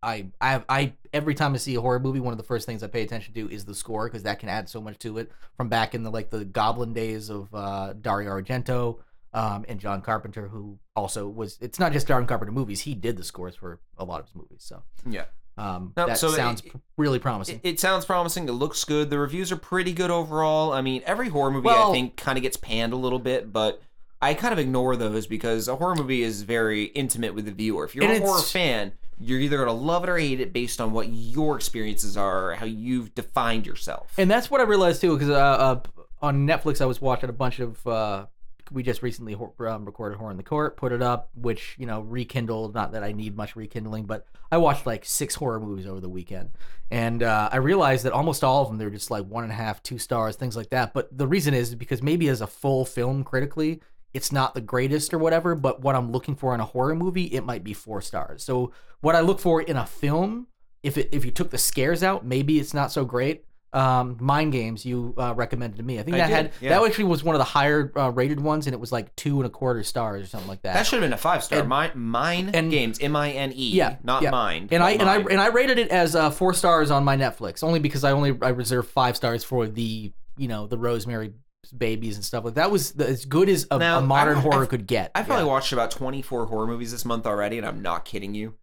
I I I every time I see a horror movie, one of the first things I pay attention to is the score because that can add so much to it from back in the like the Goblin days of uh, Dario Argento um, and John Carpenter, who also was. It's not just John Carpenter movies; he did the scores for a lot of his movies. So Yeah. um, No, that so sounds it- really promising. It, it sounds promising. It looks good. The reviews are pretty good overall. I mean, every horror movie Well- I think kind of gets panned a little bit, but I kind of ignore those because a horror movie is very intimate with the viewer. If you're a horror fan, you're either gonna love it or hate it based on what your experiences are, or how you've defined yourself. And that's what I realized too, because uh, uh, on Netflix I was watching a bunch of. Uh, we just recently um, recorded Horror in the Court, put it up, which you know rekindled. Not that I need much rekindling, but I watched like six horror movies over the weekend, and uh, I realized that almost all of them they're just like one and a half, two stars, things like that. But the reason is because maybe as a full film critically, it's not the greatest or whatever. But what I'm looking for in a horror movie, it might be four stars. So what I look for in a film if it if you took the scares out, maybe it's not so great. Um, Mind Games you uh, recommended to me. I think I that did, had yeah. that actually was one of the higher uh, rated ones, and it was like two and a quarter stars or something like that. that should have been a five star. And- Mine, mine and- games, M I N E. Yeah, not yeah. mind. and I but and I and I rated it as uh, four stars on my Netflix, only because I only I reserved five stars for the you know the Rosemary babies and stuff like that. Was the, as good as a, Now, a modern I've- horror I've- could get. I've probably Yeah. watched about 24 horror movies this month already, and I'm not kidding you.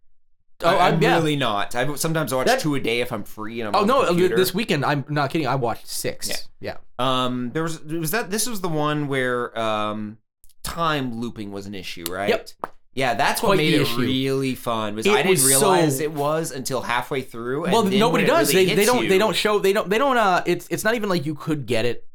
Oh, I, I'm- yeah. really not. I sometimes I watch That- two a day if I'm free and I'm Oh no! This weekend, I'm not kidding. I watched six. Yeah. Um, there was was that this was the one where um time looping was an issue, right? Yep. Yeah, that's what Quite made it issue. really fun. Was It I didn't was realize so- it was until halfway through. And well, nobody does. really they they don't you- they don't show they don't they don't uh it's it's not even like you could get it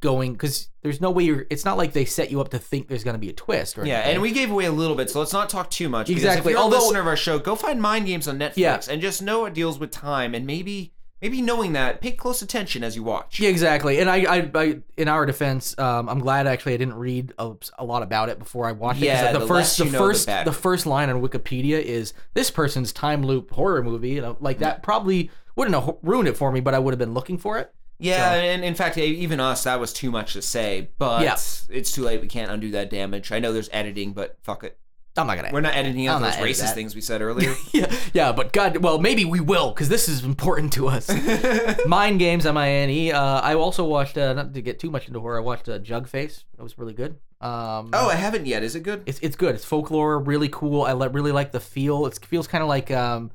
going because there's no way you're it's not like they set you up to think there's going to be a twist or Yeah, anything. and we gave away a little bit, so let's not talk too much. Exactly, If you're although- a listener of our show, go find Mine Games on Netflix Yeah. and just know it deals with time and maybe maybe knowing that, pay close attention as you watch. Yeah, exactly. And I, I, I in our defense, um, I'm glad actually I didn't read a, a lot about it before I watched it. Yeah, the, the first, the know, the first, the first line on Wikipedia is this person's time loop horror movie. You know, like that probably wouldn't have ruined it for me, but I would have been looking for it. Yeah, So- and in fact, even us, that was too much to say. But Yeah. it's too late. We can't undo that damage. I know there's editing, but fuck it. I'm not gonna. We're not editing out those racist that. things we said earlier. yeah, yeah, but God, well, maybe we will because this is important to us. Mine Games, M I N E. Uh, I also watched, uh, not to get too much into horror, I watched uh, Jugface. That was really good. Um, oh, I haven't yet. Is it good? it's it's good. It's folklore, really cool. I li- really like the feel. It feels kind of like um,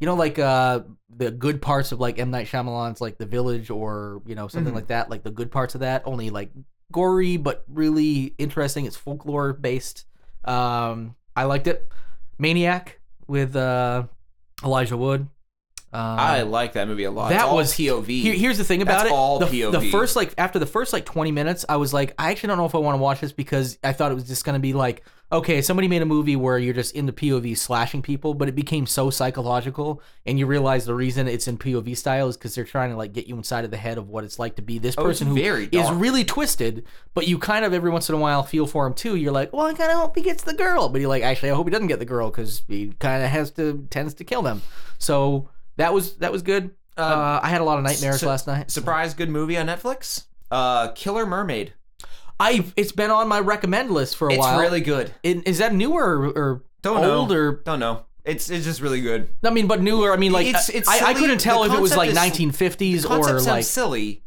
you know, like uh, the good parts of like M Night Shyamalan's like The Village or you know something Mhm. like that. Like the good parts of that, only like gory but really interesting. It's folklore based. Um, I liked it. Maniac with uh, Elijah Wood. Um, I like that movie a lot. that It's all was POV. Here- here's the thing about That's it. all the, POV. the first like after the first like 20 minutes, I was like, I actually don't know if I want to watch this because I thought it was just gonna be like, okay, somebody made a movie where you're just in the POV slashing people, but it became so psychological, and you realize the reason it's in POV style is because they're trying to like get you inside of the head of what it's like to be this Oh, person who is really twisted, but you kind of every once in a while feel for him too. You're like, well, I kind of hope he gets the girl, but you're like, actually, I hope he doesn't get the girl because he kind of has to tends to kill them. So that was that was good. Uh, I had a lot of nightmares su- last night. Surprise good movie on Netflix. Uh, Killer Mermaid. I it's been on my recommend list for a It's while. It's really good. In- is that newer or, or Don't old know. Don't know. It's it's just really good. I mean, but newer. I mean, like It's- it's I, I couldn't tell if it was like is- 1950s or like. silly,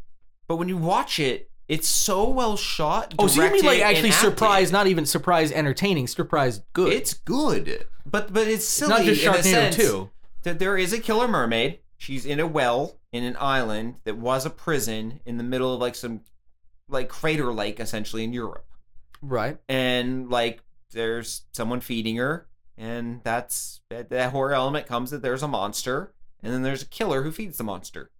but when you watch it, it's so well shot. Oh, so you mean like actually surprise? Not even surprise, entertaining. Surprise, good. It's good, but but it's silly not just in Sharknado too. that there is a killer mermaid. She's in a well in an island that was a prison in the middle of like some like crater lake essentially in Europe. Right. and like there's someone feeding her and that's that, that horror element comes that there's a monster and then there's a killer who feeds the monster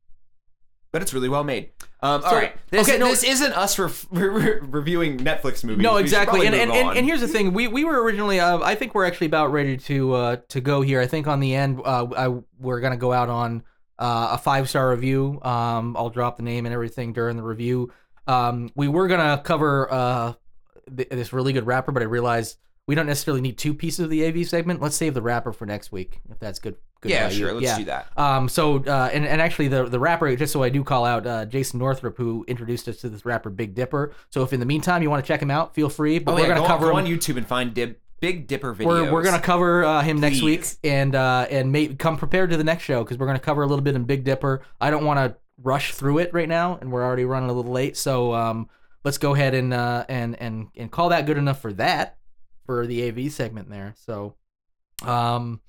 but it's really well made um, all So- right this, okay, no- this isn't us re- re- reviewing netflix movies No, exactly. And, and, and and here's the thing: we we were originally. Uh, I think we're actually about ready to uh, to go here. I think on the end, uh, I, we're gonna go out on uh, a five star review. Um, I'll drop the name and everything during the review. Um, we were gonna cover uh, th- this really good rapper, but I realized we don't necessarily need two pieces of the AV segment. Let's save the rapper for next week, if that's good. good yeah you. sure let's Yeah. do that Um, so uh, and and actually the the rapper, just so I do call out uh, Jason Northrup, who introduced us to this rapper Big Dipper. So if in the meantime you want to check him out, feel free. But oh we're yeah gonna go, cover on, go on youtube and find Dip, big dipper videos We're, we're gonna cover uh, him next week, and uh, and may, come prepared to the next show because we're gonna cover a little bit in Big Dipper. I don't want to rush through it right now, and we're already running a little late. So um, let's go ahead and uh, and and and call that good enough for that for the AV segment there. So. Um,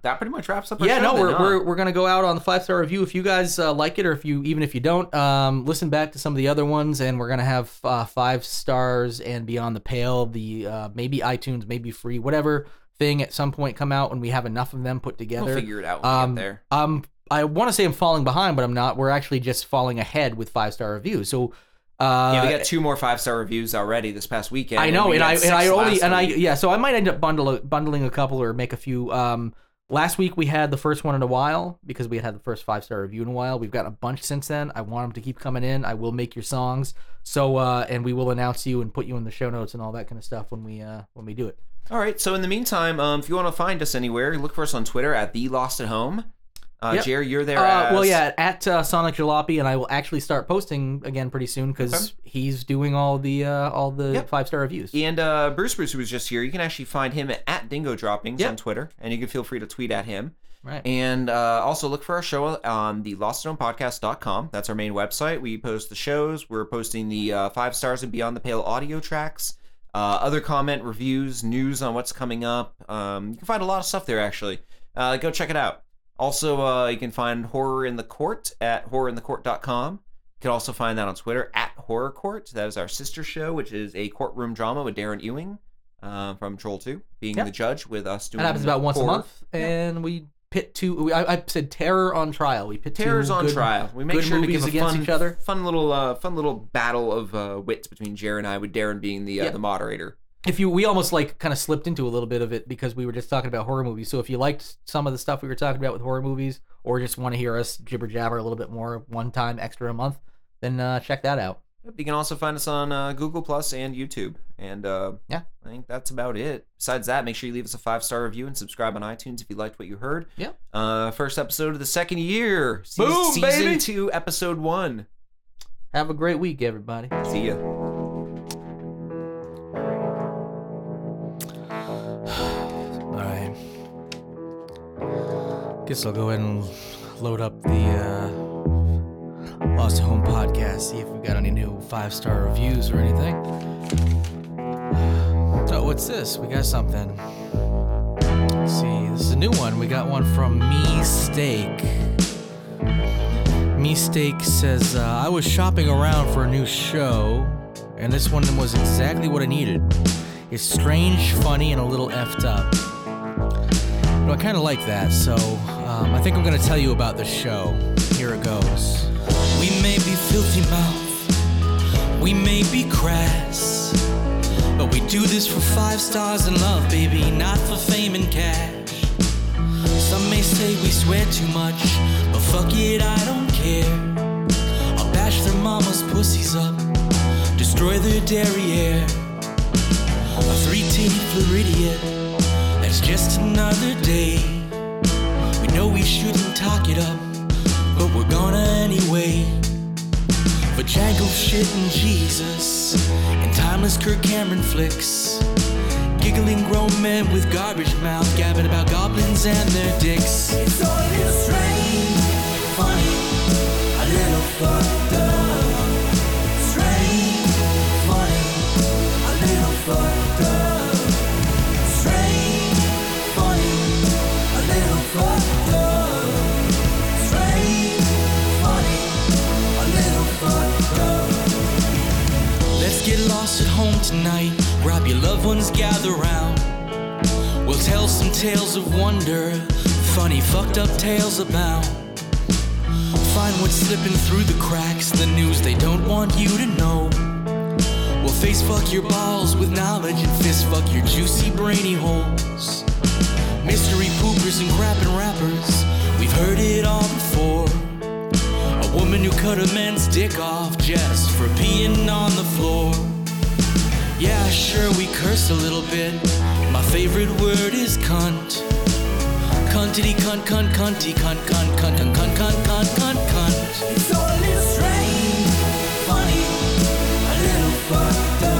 that pretty much wraps up our yeah, no, we're, we're we're gonna go out on the five star review. If you guys uh, like it, or if you even if you don't, um, listen back to some of the other ones, and we're gonna have uh, five stars and beyond the pale. The uh, maybe iTunes, maybe free, whatever thing at some point come out when we have enough of them put together. we'll figure it out when we Um, get there um, I want to say I'm falling behind, but I'm not. We're actually just falling ahead with five star reviews. So. Uh, yeah we got two more five star reviews already this past weekend I know, we and I and I only and I yeah, so I might end up bundle bundling a couple or make a few. Um, last week we had the first one in a while because we had had the first five star review in a while. We've got a bunch since then. I want them to keep coming in. I will make your songs. So uh, and we will announce you and put you in the show notes and all that kind of stuff when we uh when we do it. All right. So in the meantime, um, if you want to find us anywhere, look for us on Twitter at the Lost at Home. Uh, Yep. Jerry, you're there. Uh, as, well, yeah, at uh, Sonic Jalopy, and I will actually start posting again pretty soon because Okay. he's doing all the uh, all the Yep. five star reviews. And uh, Bruce Bruce, who was just here, you can actually find him at Dingo Droppings Yep. on Twitter, and you can feel free to tweet at him. Right. And uh, also look for our show on the lostatompodcast.com. That's our main website. We post the shows. We're posting the uh, five stars and beyond the pale audio tracks, uh, other comment, reviews, news on what's coming up. Um, you can find a lot of stuff there, actually. Uh, go check it out. Also, uh, you can find Horror in the Court at horrorinthecourt.com. You can also find that on Twitter at Horror Court. That is our sister show, which is a courtroom drama with Darren Ewing uh, from Troll 2, being Yep. the judge with us doing That happens about once horror. a month, and we pit two. we- I, I said terror on trial. We pit two Terror's on good- trial. We make sure to give a against fun, each other. fun little, uh, fun little battle of uh, wits between Jared and I, with Darren being the uh, Yeah. the moderator. If you we almost like kind of slipped into a little bit of it because we were just talking about horror movies. So if you liked some of the stuff we were talking about with horror movies, or just want to hear us jibber jabber a little bit more one time extra a month, then uh, check that out. You can also find us on uh, Google Plus and YouTube. And uh, Yeah. I think that's about it. Besides that, make sure you leave us a five star review and subscribe on iTunes if you liked what you heard. Yeah. Uh, first episode of the second year, Boom, season baby! two, episode one. Have a great week, everybody. See ya. Guess I'll go ahead and load up the uh, Lost Home podcast, see if we've got any new five star reviews or anything. So, what's this? We got something. Let's see. This is a new one. We got one from Me Steak. Me Steak says, uh, I was shopping around for a new show, and this one was exactly what I needed. It's strange, funny, and a little effed up. I kind of like that, so Um, I think I'm gonna tell you about the show. Here it goes. We may be filthy mouth, we may be crass, but we do this for five stars and love, baby, not for fame and cash. Some may say we swear too much, but fuck it, I don't care. I'll bash their mama's pussies up, destroy their derriere. A three-teeth Floridian, that's just another day. We know we shouldn't talk it up, but we're gonna anyway. For Django shit and Jesus, and timeless Kirk Cameron flicks. Giggling grown men with garbage mouth, gabbing about goblins and their dicks. It's all a little strange, funny, a little fucked up. Get lost at home tonight. Grab your loved ones, gather round. We'll tell some tales of wonder. Funny, fucked up tales abound. Find what's slipping through the cracks, the news they don't want you to know. We'll face fuck your balls with knowledge and fist fuck your juicy brainy holes. Mystery poopers and crapping rappers, we've heard it all before. Woman who cut a man's dick off just for peeing on the floor. Yeah, sure, we curse a little bit. My favorite word is cunt. Cuntity cunt cunt cunty cunt cunt cunt cunt cunt cunt cunt cunt cunt. It's all strange, funny, a little fucked up.